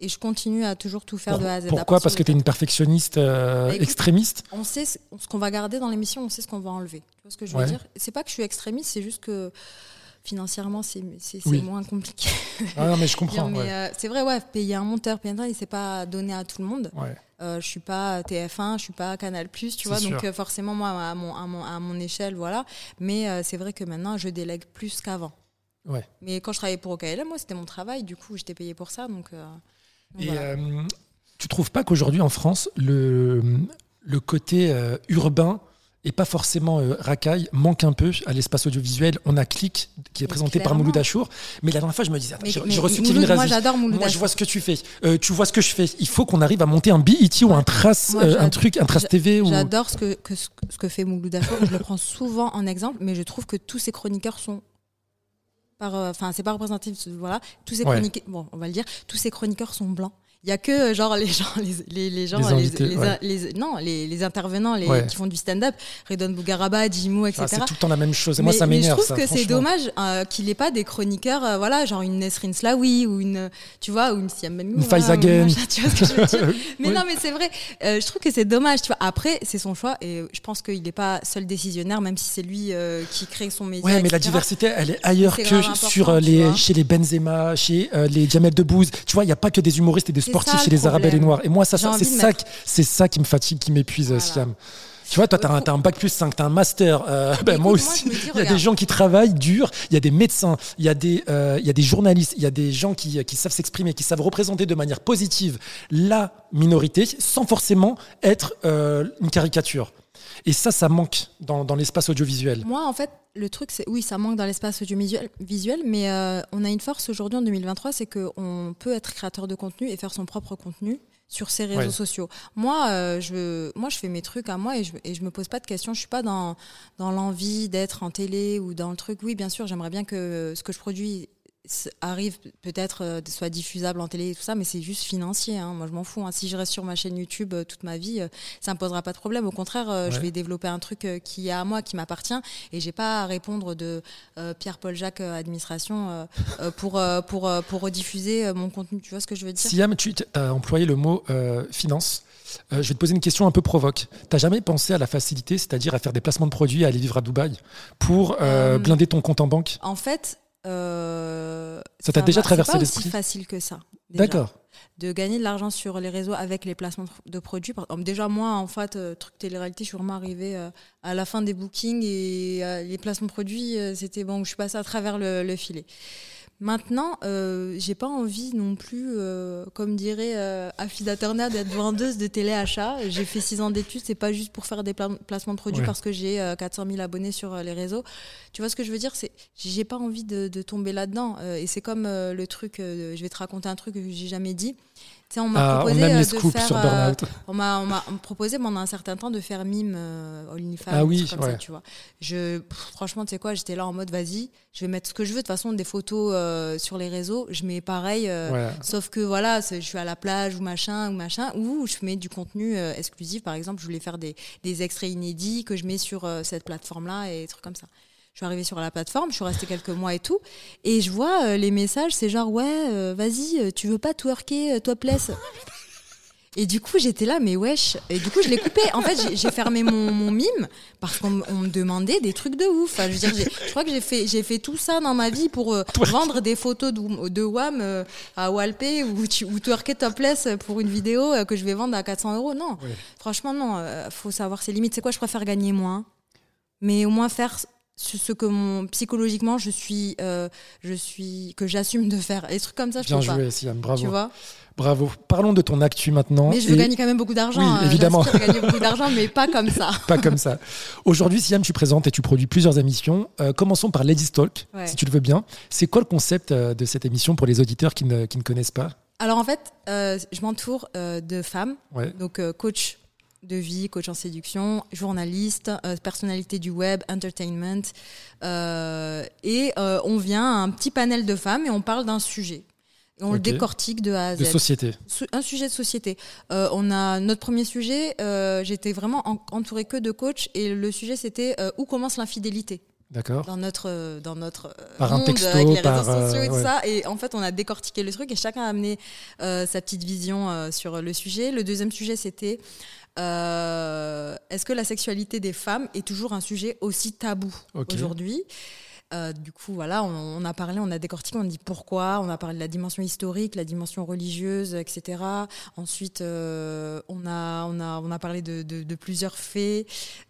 B: Et je continue à toujours tout faire de A à Z.
A: Pourquoi Parce que tu es une perfectionniste euh, bah, extrémiste?
B: On sait ce qu'on va garder dans l'émission, on sait ce qu'on va enlever. Tu vois ce que je veux dire? C'est pas que je suis extrémiste, c'est juste que financièrement, c'est moins compliqué.
A: Ah non, mais je comprends.
B: Euh, c'est vrai, ouais, payer un monteur, payer un c'est pas donné à tout le monde.
A: Ouais.
B: Euh, je suis pas TF1, je suis pas Canal+, tu vois, donc euh, forcément moi à mon, à mon, à mon échelle, voilà. Mais c'est vrai que maintenant je délègue plus qu'avant.
A: Ouais.
B: Mais quand je travaillais pour OKLM, moi c'était mon travail, du coup j'étais payé pour ça, donc.
A: Et euh, tu trouves pas qu'aujourd'hui en France, le, le côté euh, urbain et pas forcément euh, racaille manque un peu à l'espace audiovisuel? On a Click qui est présenté par Mouloud Achour, mais la dernière fois je me disais, j'ai reçu Kevin Razi.
B: Moi j'adore Mouloud
A: Moi je vois ce que tu fais, tu vois ce que je fais. Il faut qu'on arrive à monter un BET ou un trace, un truc, un trace TV.
B: J'adore ce que, ce que fait Mouloud Achour. je le prends souvent en exemple, mais je trouve que tous ces chroniqueurs sont enfin c'est pas représentatif voilà. Tous ces chroniqueurs bon on va le dire tous ces chroniqueurs sont blancs Il y a que genre les gens, les, les, les gens,
A: Les
B: les,
A: invités,
B: les-
A: ouais.
B: les- non, les, les intervenants, les,
A: Ouais.
B: qui font du stand-up, Redon Bougaraba, Jimou, etc.
A: Ah, c'est tout le temps la même chose. Et moi,
B: mais,
A: ça
B: mais je
A: m'énerve.
B: trouve
A: ça,
B: que c'est dommage euh, qu'il n'ait pas des chroniqueurs, euh, voilà, genre une Nesrin Slaoui ou une, tu vois, ou une Siam Bengoura,
A: Une Faiza
B: ou
A: Gen.
B: machin, *laughs* tu vois ce que je veux dire *laughs* Mais
A: Oui.
B: non, mais c'est vrai. euh, je trouve que c'est dommage, tu vois. Après, c'est son choix et je pense qu'il n'est pas seul décisionnaire, même si c'est lui euh, qui crée son média.
A: Ouais, mais la
B: etc.
A: diversité, elle est ailleurs que sur euh, les, chez les Benzema, chez euh, les Jamel Debbouze. Tu vois, il n'y a pas que des humoristes et des
B: Ça,
A: chez
B: le
A: les Arabes et les. Noirs. Et moi, ça, c'est ça,
B: mettre-
A: c'est ça qui me fatigue, qui m'épuise, euh,
B: Voilà.
A: Siam. Tu vois, toi, tu as, un bac plus 5, tu as un master. euh, ben, moi aussi. il y a des gens qui travaillent dur, il y a des médecins, il y, a des, euh, y a des journalistes, il y a des gens qui, qui savent s'exprimer, qui savent représenter de manière positive la minorité sans forcément être euh, une caricature. Et ça, ça manque dans, dans l'espace audiovisuel.
B: Moi, en fait, le truc, c'est oui, ça manque dans l'espace audiovisuel, visuel, mais euh, on a une force aujourd'hui en 2023, c'est qu'on peut être créateur de contenu et faire son propre contenu sur ses réseaux
A: Ouais.
B: sociaux. Moi, euh, je, moi, je fais mes trucs à moi et je, et je me pose pas de questions. Je suis pas dans, dans l'envie d'être en télé ou dans le truc. Oui, bien sûr, j'aimerais bien que ce que je produis arrive peut-être euh, soit diffusable en télé et tout ça mais c'est juste financier hein. moi je m'en fous hein. si je reste sur ma chaîne YouTube euh, toute ma vie euh, ça me posera pas de problème au contraire je vais développer un truc qui est à moi qui m'appartient et j'ai pas à répondre de euh, Pierre-Paul Jacques euh, administration euh, pour pour pour rediffuser mon contenu tu vois ce que je veux dire?
A: Siam, tu as employé le mot finance. Je vais te poser une question un peu provoque. T'as jamais pensé à la facilité, c'est-à-dire à faire des placements de produits, à aller vivre à Dubaï, pour blinder ton compte en banque?
B: en fait euh,
A: Ça t'a déjà
B: va-
A: traversé
B: c'est pas
A: l'esprit
B: aussi facile que ça.
A: D'accord.
B: de gagner de l'argent sur les réseaux avec les placements de produits. Déjà, moi, en fait, euh, truc télé-réalité, je suis vraiment arrivée euh, à la fin des bookings et les placements de produits, c'était bon, je suis passée à travers le, le filet. Maintenant, euh, j'ai pas envie non plus, euh, comme dirait euh, Afida Turner, d'être vendeuse de téléachat. J'ai fait six ans d'études, c'est pas juste pour faire des pla- placements de produits
A: Ouais.
B: parce que j'ai euh, 400 000 abonnés sur euh, les réseaux. Tu vois ce que je veux dire? C'est, j'ai pas envie de, de tomber là-dedans. Euh, et c'est comme euh, le truc, euh, je vais te raconter un truc que j'ai jamais dit. On m'a
A: Ah, on
B: proposé
A: aime les
B: de
A: scoops
B: faire,
A: sur Burnout.
B: on m'a on m'a proposé pendant un certain temps de faire mime euh, OnlyFans,
A: Ah oui,
B: des trucs comme
A: ouais.
B: ça, tu vois. Je, pff, franchement, tu sais quoi, j'étais là en mode vas-y, je vais mettre ce que je veux. De toute façon, des photos euh, sur les réseaux, je mets pareil. euh,
A: Ouais.
B: Sauf que voilà, je suis à la plage ou machin ou machin, ou je mets du contenu euh, exclusif. Par exemple, je voulais faire des, des extraits inédits que je mets sur cette plateforme-là et des trucs comme ça. Je suis arrivée sur la plateforme, je suis restée quelques mois et tout, et je vois euh, les messages, c'est genre ouais, euh, vas-y, euh, tu veux pas twerker, topless *laughs* et du coup, j'étais là, mais wesh. Et du coup, je l'ai coupé. En fait, j'ai- fermé mon, mon mime parce qu'on me- demandait des trucs de ouf. Enfin, je, veux dire, je crois que j'ai fait, j'ai fait tout ça dans ma vie pour euh, vendre des photos de, de WAM euh, à Walpé ou, tu- ou twerker topless pour une vidéo euh, que je vais vendre à 400 euros. Non, franchement, non. faut savoir ses limites. C'est quoi Je préfère gagner moins, mais au moins faire ce que mon, psychologiquement je suis, euh, je suis, que j'assume de faire. Et des trucs comme ça, je
A: Bien
B: peux pas.
A: joué, Siam,
B: Tu
A: bravo.
B: vois
A: Bravo. Parlons de ton actu maintenant.
B: mais je veux
A: et
B: gagner quand même beaucoup d'argent.
A: Oui,
B: hein.
A: évidemment.
B: À gagner beaucoup d'argent, mais pas comme ça. *laughs*
A: Pas comme ça. Aujourd'hui, Siam, tu présentes et tu produis plusieurs émissions. Euh, commençons par Ladies Talk,
B: Ouais.
A: si tu le veux bien. C'est quoi le concept euh, de cette émission pour les auditeurs qui ne, qui ne connaissent pas?
B: Alors en fait, euh, je m'entoure euh, de femmes,
A: Ouais.
B: donc euh, coach de vie, coach en séduction, journaliste, euh, personnalité du web, entertainment, euh, et euh, on vient à un petit panel de femmes et on parle d'un sujet. Et on le décortique de A à Z.
A: De société.
B: Un sujet de société. On a notre premier sujet. J'étais vraiment en- entourée que de coachs et le sujet c'était où commence l'infidélité
A: D'accord
B: dans notre dans notre
A: Par un
B: monde
A: texto,
B: avec les
A: par,
B: réseaux sociaux et tout
A: ouais.
B: ça. Et en fait, on a décortiqué le truc et chacun a amené sa petite vision sur le sujet. Le deuxième sujet c'était euh, est-ce que la sexualité des femmes est toujours un sujet aussi tabou aujourd'hui? Euh, du coup, voilà, on, on a parlé, on a décortiqué, on a dit pourquoi, on a parlé de la dimension historique, la dimension religieuse, etc. Ensuite, euh, on, a, on, a, on a parlé de, de- de plusieurs faits.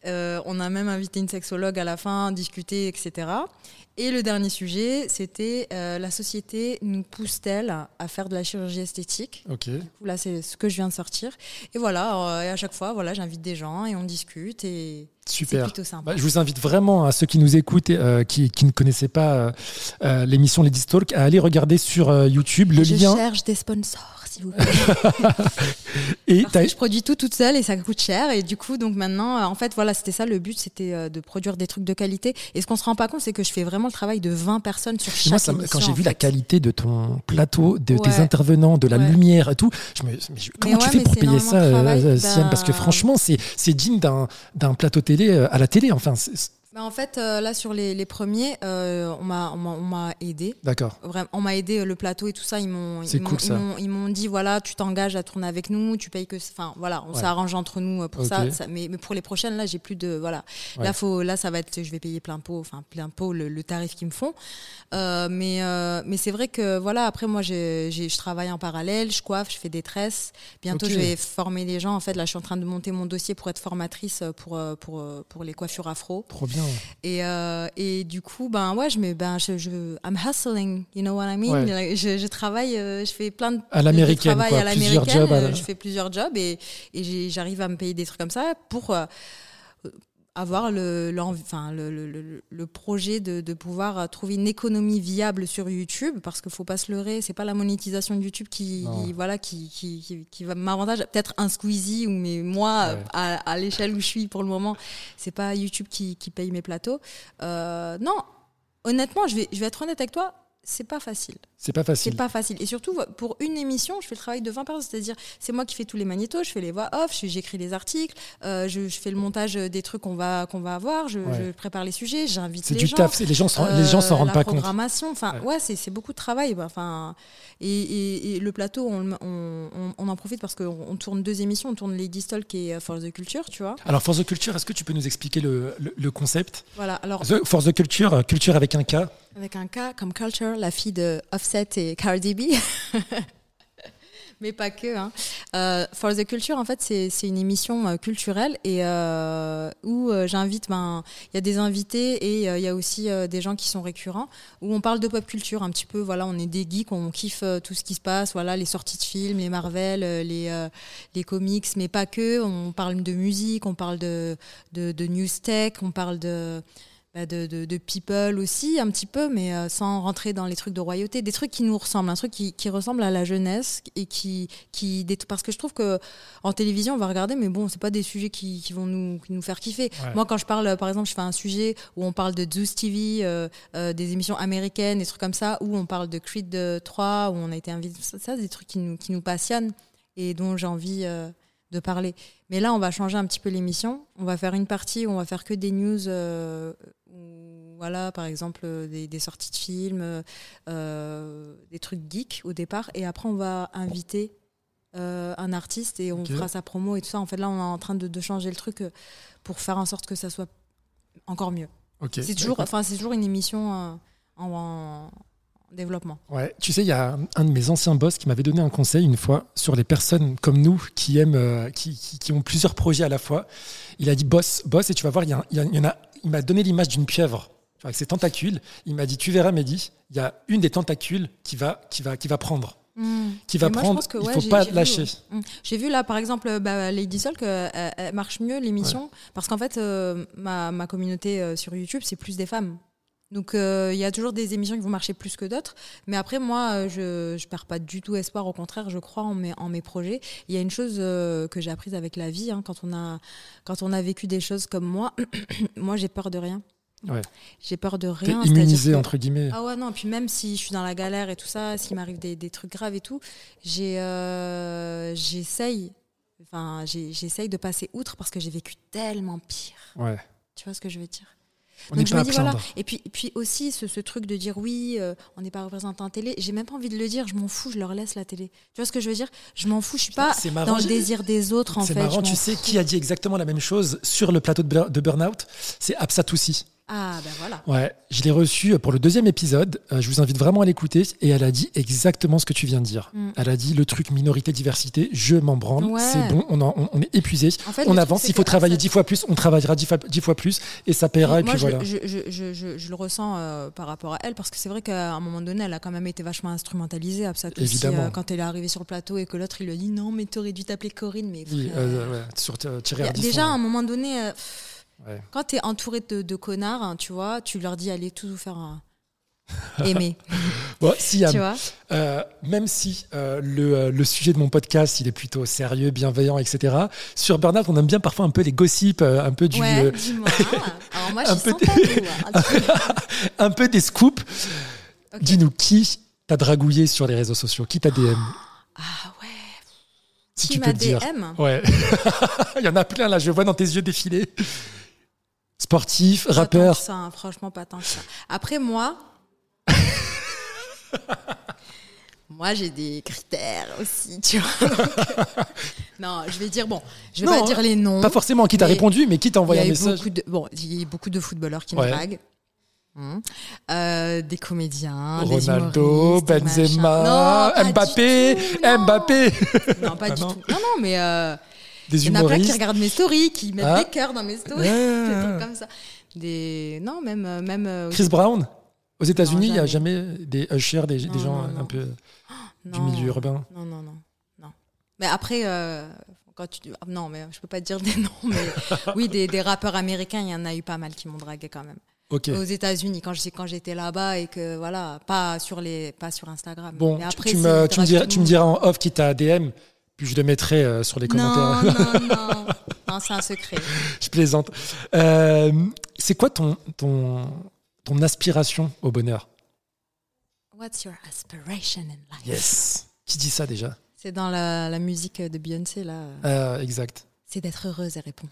B: Euh, on a même invité une sexologue à la fin, discuter, etc. Et le dernier sujet, c'était la société nous pousse-t-elle à faire de la chirurgie esthétique?
A: Ok.
B: Du coup, Là, c'est ce que je viens de sortir. Et voilà, et à chaque fois, voilà, j'invite des gens et on discute et
A: Super.
B: plutôt sympa.
A: Bah, je vous invite vraiment à ceux qui nous écoutent, et, euh, qui, qui ne connaissaient pas euh, euh, l'émission Ladies Talk, à aller regarder sur euh, YouTube le
B: je
A: lien.
B: cherche des sponsors. S'il vous plaît. *laughs*
A: Et
B: Parce
A: t'as-
B: que je produis tout toute seule et ça coûte cher. Et du coup, donc maintenant, euh, en fait, voilà, c'était ça le but, c'était euh, de produire des trucs de qualité. Et ce qu'on se rend pas compte, c'est que je fais vraiment le travail de 20 personnes sur chaque
A: moi, ça me-
B: émission,
A: quand j'ai vu la qualité de ton plateau, de tes intervenants, de la
B: Ouais.
A: lumière et tout, je me, mais je- comment tu
B: ouais,
A: fais
B: mais
A: pour payer ça,
B: de travail.
A: euh, Siam Parce que
B: Bah-
A: franchement, c'est digne d'un d'un plateau télé euh, à la télé. Enfin, c'est-
B: Bah, en fait, euh, là, sur les, les premiers, euh, on m'a on m'a- on m'a aidé.
A: d'accord.
B: Vraiment, on m'a aidé euh, le plateau et tout ça. Ils m'ont,
A: C'est
B: ils m'ont-
A: cool,
B: ils
A: ça.
B: m'ont- Ils m'ont dit voilà, tu t'engages à tourner avec nous, tu payes que, enfin voilà, on
A: Ouais.
B: s'arrange entre nous euh, pour ça, ça- Mais, mais pour les prochaines, là, j'ai plus de voilà.
A: Ouais.
B: Là, faut, là, ça va être, je vais payer plein pot, enfin plein pot le, le tarif qu'ils me font. Euh, mais euh, mais c'est vrai que voilà, après moi, j'ai, j'ai- je travaille en parallèle, je coiffe, je fais des tresses. Bientôt, je vais former les gens. En fait, là, je suis en train de monter mon dossier pour être formatrice pour pour euh, pour les coiffures afro.
A: Trop bien.
B: Et, euh, et du coup, ben ouais, je me, ben je, je, I'm hustling, you know what I mean?
A: Ouais.
B: Je, je travaille, euh, je fais plein de
A: À l'américaine, quoi,
B: à
A: plusieurs
B: l'américaine,
A: jobs à la-
B: Je fais plusieurs jobs et, et j'arrive à me payer des trucs comme ça pour euh, avoir le, enfin, le, le, le, projet de, de pouvoir euh, trouver une économie viable sur YouTube parce qu'il faut pas se leurrer, c'est pas la monétisation de YouTube qui, voilà, qui, qui, qui, qui va m'avantage. Peut-être un Squeezie ou mais moi,
A: Ouais.
B: à, à l'échelle où je suis pour le moment, c'est pas YouTube qui, qui paye mes plateaux. Euh, non, honnêtement, je vais, je vais être honnête avec toi, c'est pas facile.
A: C'est pas
B: C'est
A: facile.
B: pas facile. Et surtout, pour une émission, je fais le travail de 20 personnes. C'est-à-dire, c'est moi qui fais tous les magnétos, je fais les voix off, j'écris les articles, euh, je, je fais le montage des trucs qu'on va, qu'on va avoir, je,
A: Ouais.
B: je prépare les sujets, j'invite
A: C'est
B: les
A: du
B: gens.
A: taf. c'est- Les gens s'en les gens s'en
B: Euh,
A: rendent
B: la
A: pas compte.
B: programmation, enfin,
A: Ouais.
B: ouais, c'est, c'est beaucoup de travail. bah, Enfin, et, et- et le plateau, on, on, on- on en profite parce qu'on on tourne deux émissions. On tourne Lady Talk et euh, For the Culture, tu vois.
A: Alors, For the Culture, est-ce que tu peux nous expliquer le, le, le concept?
B: Voilà. Alors,
A: The- For the Culture, culture avec un K.
B: Avec un cas comme Culture, la fille de Offset et Cardi B. *laughs* Mais pas que. Hein. Euh, For the Culture, en fait, c'est une émission euh, culturelle et euh, où j'invite, ben, il y a des invités et il y a aussi des gens qui sont récurrents où on parle de pop culture un petit peu. Voilà, on est des geeks, on kiffe tout ce qui se passe. Voilà, les sorties de films, les Marvel, les les comics, mais pas que. On parle de musique, on parle de de, de news tech, on parle de bah, de, de, de people aussi un petit peu, mais euh, sans rentrer dans les trucs de royauté, des trucs qui nous ressemblent, un truc qui, qui ressemble à la jeunesse et qui, qui parce que je trouve que en télévision on va regarder, mais bon c'est pas des sujets qui, qui vont nous, qui nous faire kiffer.
A: Ouais.
B: Moi quand je parle, par exemple, je fais un sujet où on parle de Zeus TV, euh, euh, des émissions américaines, des trucs comme ça, où on parle de Creed euh, 3, où on a été invité, ça, ça, c'est des trucs qui nous, qui nous passionnent et dont j'ai envie de parler. Mais là, on va changer un petit peu l'émission. On va faire une partie où on va faire que des news, euh, où, voilà, par exemple, euh, des, des sorties de films, euh, des trucs geeks au départ. Et après, on va inviter euh, un artiste et on fera sa promo et tout ça. En fait, là, on est en train de, de changer le truc pour faire en sorte que ça soit encore mieux.
A: Ok.
B: C'est toujours, enfin, c'est toujours une émission en, en développement.
A: Ouais, tu sais, il y a un- un de mes anciens boss qui m'avait donné un conseil une fois sur les personnes comme nous qui aiment, euh, qui, qui- qui ont plusieurs projets à la fois. Il a dit boss, boss, et tu vas voir, il y, a il y en a. Il m'a donné l'image d'une pieuvre, avec ses tentacules. Il m'a dit, tu verras, Mehdi, il y a une des tentacules qui va, qui va, qui va prendre, qui va
B: moi,
A: prendre.
B: que,
A: il faut pas lâcher.
B: ouais. Mm. J'ai vu là, par exemple, euh, bah, Lady Soul, qu'elle elle marche mieux l'émission, parce qu'en fait, euh, ma, ma communauté euh, sur YouTube, c'est plus des femmes. Donc euh, il y a toujours des émissions qui vont marcher plus que d'autres. Mais après, moi, euh, je ne perds pas du tout espoir. Au contraire, je crois en mes, en mes projets. Il y a une chose euh, que j'ai apprise avec la vie, hein, quand, on a, quand on a vécu des choses comme moi, *coughs* moi, j'ai peur de rien.
A: Ouais.
B: J'ai peur de
A: T'es
B: rien.
A: immunisé,
B: que-
A: entre guillemets.
B: ah ouais, non, puis même si je suis dans la galère et tout ça, s'il m'arrive des, des trucs graves et tout, j'ai, euh, j'essaye, enfin, j'essaye de passer outre parce que j'ai vécu tellement pire.
A: Ouais.
B: Tu vois ce que je veux dire?
A: On
B: Donc je
A: pas
B: me
A: à
B: dis, voilà.
A: plaindre.
B: Et puis, puis aussi, ce, ce truc de dire oui, euh, on n'est pas représentant en télé, j'ai même pas envie de le dire, je m'en fous, je leur laisse la télé. Tu vois ce que je veux dire? Je m'en fous, je suis pas
A: C'est marrant,
B: dans le désir des autres en
A: C'est
B: fait.
A: marrant,
B: je
A: tu sais qui a dit exactement la même chose sur le plateau de, de Burnout? C'est Absatoussi.
B: Ah ben voilà.
A: Ouais, je l'ai reçue pour le deuxième épisode. Euh, je vous invite vraiment à l'écouter. Et elle a dit exactement ce que tu viens de dire.
B: Mm.
A: Elle a dit le truc minorité-diversité, je m'en branle.
B: Ouais.
A: C'est bon, on, en- on- on est épuisé.
B: En fait,
A: on
B: truc,
A: avance. Il faut travailler dix fois plus. On travaillera dix fois, plus. Et ça paiera. et
B: Moi,
A: puis
B: je,
A: voilà.
B: je, je, le ressens euh, par rapport à elle, parce que c'est vrai qu'à un moment donné, elle a quand même été vachement instrumentalisée, Absat aussi,
A: Évidemment.
B: euh, quand elle est arrivée sur le plateau et que l'autre, il lui a dit non, mais t'aurais dû t'appeler Corinne. Mais
A: Oui, euh, ouais, sur euh, tirer
B: déjà, à un moment donné, euh,
A: Ouais.
B: quand t'es entouré de, de connards, hein, tu vois, tu leur dis allez tout faire. un- *laughs* aimer. *laughs*
A: Bon, Siam,
B: tu vois
A: euh, même si euh, le, euh, le sujet de mon podcast, il est plutôt sérieux, bienveillant, etc. Sur Burnout, on aime bien parfois un peu les gossips, un peu du,
B: Ouais, dis-moi. *laughs* Alors moi,
A: un peu
B: hein.
A: un des scoops. Dis-nous qui t'a dragouillé sur les réseaux sociaux, qui t'a DM,
B: Ah ouais.
A: si
B: Qui
A: tu peux le dire.
B: DM
A: Ouais, il y en a plein là, je vois dans tes yeux défiler. Sportif, rappeur.
B: Pas tant que ça, hein, franchement, pas tant que ça. Après, moi. *laughs* moi, j'ai des critères aussi, tu vois. *laughs* Non, je vais dire, bon, je vais
A: Non,
B: pas dire les noms.
A: Pas forcément qui t'a répondu, mais qui t'a envoyé un message.
B: de, bon, il y a beaucoup de footballeurs qui
A: Ouais.
B: me draguent. Hum. Euh, des comédiens,
A: Ronaldo,
B: des
A: Benzema.
B: Non,
A: Mbappé,
B: du tout, non.
A: Mbappé,
B: Non, pas
A: Ah
B: du
A: non.
B: tout. Non, non, mais euh,
A: des
B: il y en a plein qui
A: humoristes.
B: regardent mes stories, qui mettent
A: Ah.
B: des cœurs dans mes stories,
A: Ouais. *laughs*
B: des trucs comme ça. Des, non, même, euh, même. euh,
A: Chris Brown Aux États-Unis, il n'y a
B: jamais.
A: des ushers, des, des gens
B: non,
A: un peu *gasps* du milieu urbain.
B: Non, non, non, non. Mais après, euh, quand tu, ah, non, mais je peux pas te dire des *laughs* noms, mais oui, des, des rappeurs américains, il y en a eu pas mal qui m'ont dragué quand même.
A: Ok.
B: Aux États-Unis, quand je- quand j'étais là-bas et que voilà, pas sur les, pas sur Instagram.
A: Bon,
B: mais
A: tu-
B: après,
A: tu,
B: si,
A: me, tu, diras, tu me diras en off qui t'a DM, puis je le mettrai euh, sur les commentaires.
B: Non, non, non, *laughs* non, c'est un secret.
A: je plaisante. Euh, c'est quoi ton, ton, ton aspiration au bonheur?
B: What's your aspiration in life?
A: Yes. Qui dit ça déjà?
B: C'est dans la, la musique de Beyoncé là.
A: Euh, Exact.
B: C'est d'être heureuse, elle répond.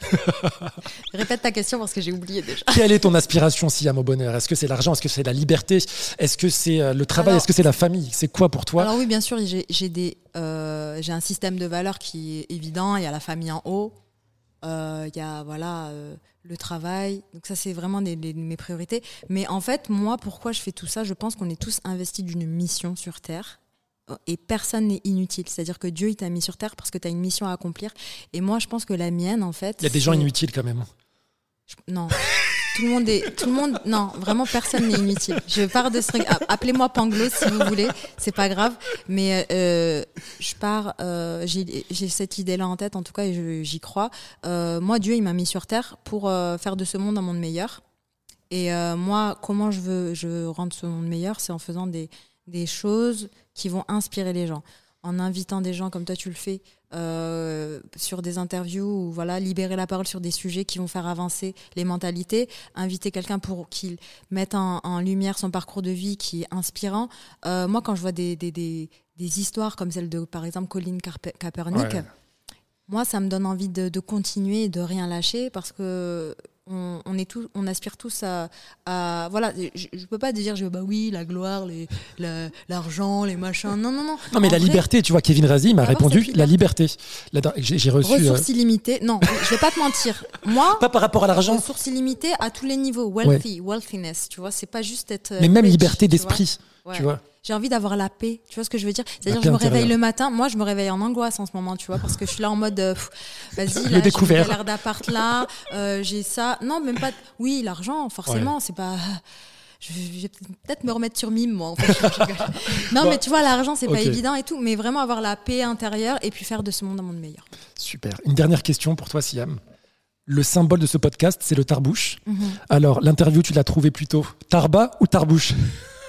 B: *laughs* Répète ta question parce que j'ai oublié déjà.
A: Quelle est ton aspiration, Siam, au bonheur? Est-ce que c'est l'argent? Est-ce que c'est la liberté? Est-ce que c'est euh, le travail? Est-ce que c'est la famille? C'est quoi pour toi?
B: Alors oui, bien sûr, j'ai j'ai des, euh, j'ai un système de valeurs qui est évident. Il y a la famille en haut, euh, il y a voilà euh, le travail. Donc ça, c'est vraiment des, des- mes priorités. Mais en fait, moi, pourquoi je fais tout ça? Je pense qu'on est tous investis d'une mission sur Terre. Et personne n'est inutile. C'est-à-dire que Dieu, il t'a mis sur Terre parce que tu as une mission à accomplir. Et moi, je pense que la mienne, en fait.
A: Il y a des gens inutiles quand même.
B: je- Non. *laughs* Tout le monde est. Tout le monde. Non, vraiment, personne n'est inutile. Je pars de ce truc. a- Appelez-moi Panglo si vous voulez. C'est pas grave. Mais euh, je pars. euh, J'ai cette idée-là en tête, en tout cas, et j'y crois. Euh, moi, Dieu, il m'a mis sur terre pour faire de ce monde un monde meilleur. Et moi, comment je veux je rendre ce monde meilleur? C'est en faisant des, des choses qui vont inspirer les gens. En invitant des gens comme toi, tu le fais, euh, sur des interviews ou voilà, libérer la parole sur des sujets qui vont faire avancer les mentalités. Inviter quelqu'un pour qu'il mette en, en lumière son parcours de vie qui est inspirant. Euh, moi, quand je vois des, des, des, des histoires comme celle de, par exemple, Colin Carpe- Kaepernick,
A: Ouais.
B: moi, ça me donne envie de, de continuer et de rien lâcher parce que on, on est tous, on aspire tous à, à- voilà. Je, je peux pas dire, je bah oui, la gloire, les, la- l'argent, les machins. Non, non, non.
A: Non, mais
B: En
A: la
B: vrai,
A: liberté, tu vois, Kevin Razi m'a répondu la liberté. J'ai j'ai reçu. euh,
B: Ressources illimitées. Non, je vais pas te mentir. Moi, *laughs*
A: pas par rapport à l'argent,
B: ressources illimitées à tous les niveaux. Wealthy, wealthiness. Tu vois, c'est pas juste être. euh,
A: mais même liberté d'esprit.
B: Ouais.
A: Tu vois
B: J'ai envie d'avoir la paix. Tu vois ce que je veux dire? C'est-à-dire, je me réveille le matin. Moi, je me réveille en angoisse en ce moment, tu vois, parce que je suis là en mode, euh, vas-y, là, j'ai galère d'appart là, euh, j'ai ça. Non, même pas. Oui, l'argent, forcément, c'est pas. Je vais peut-être me remettre sur mime, moi. En fait. *laughs* Non,
A: Bon.
B: mais tu vois, l'argent, c'est pas évident et tout, mais vraiment avoir la paix intérieure et puis faire de ce monde un monde meilleur.
A: Super. Une dernière question pour toi, Siam. Le symbole de ce podcast, c'est le tarbouche.
B: Mhm.
A: Alors, l'interview, tu l'as trouvé plutôt Tarba ou Tarbouche?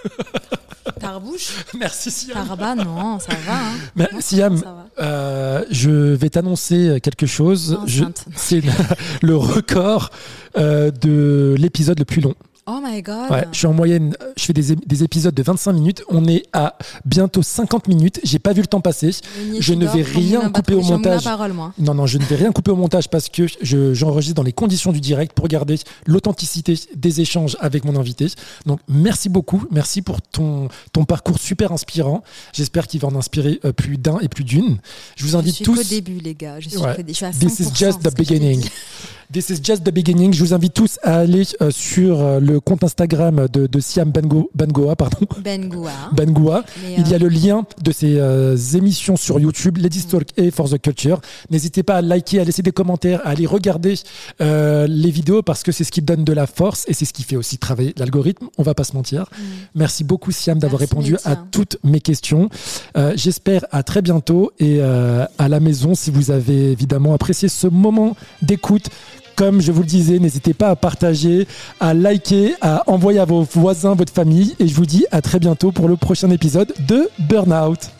A: *laughs*
B: Tarbouche *laughs*
A: Merci, Siam.
B: Tarba, non, ça va. Hein. *laughs* Non,
A: Siam,
B: va, ça va.
A: euh, je vais t'annoncer quelque chose. Je-
B: Enceinte.
A: C'est *laughs* le record euh, de l'épisode le plus long.
B: Oh my god.
A: Ouais, je suis en moyenne, euh, je fais des, épisodes de 25 minutes. On est à bientôt 50 minutes. J'ai pas vu le temps passer. Je ne vais rien couper au montage.
B: parole, moi.
A: Non, non, je ne vais rien couper au montage parce que je- j'enregistre dans les conditions du direct pour garder l'authenticité des échanges avec mon invité. Donc, merci beaucoup. Merci pour ton, ton parcours super inspirant. J'espère qu'il va en inspirer euh, plus d'un et plus d'une. Je vous
B: Je
A: invite
B: suis
A: tous.
B: qu'au début, les gars. Je suis,
A: Ouais.
B: qu'au dé- je suis à 100%.
A: This is just the
B: je
A: beginning. *laughs* This is just the beginning. Je vous invite tous à aller euh, sur euh, le compte Instagram de, de Siam Bengo, Bengoa. Pardon, *laughs*
B: Ben Goua.
A: Bengoa.
B: Mais,
A: Il y a
B: euh,
A: le lien de ces euh, émissions sur YouTube, Ladies Talk et For the Culture. N'hésitez pas à liker, à laisser des commentaires, à aller regarder les vidéos parce que c'est ce qui donne de la force et c'est ce qui fait aussi travailler l'algorithme. On va pas se mentir.
B: mm.
A: Merci beaucoup Siam d'avoir répondu à toutes mes questions. J'espère à très bientôt et à la maison si vous avez évidemment apprécié ce moment d'écoute. Comme je vous le disais, n'hésitez pas à partager, à liker, à envoyer à vos voisins, votre famille. Et je vous dis à très bientôt pour le prochain épisode de Burnout.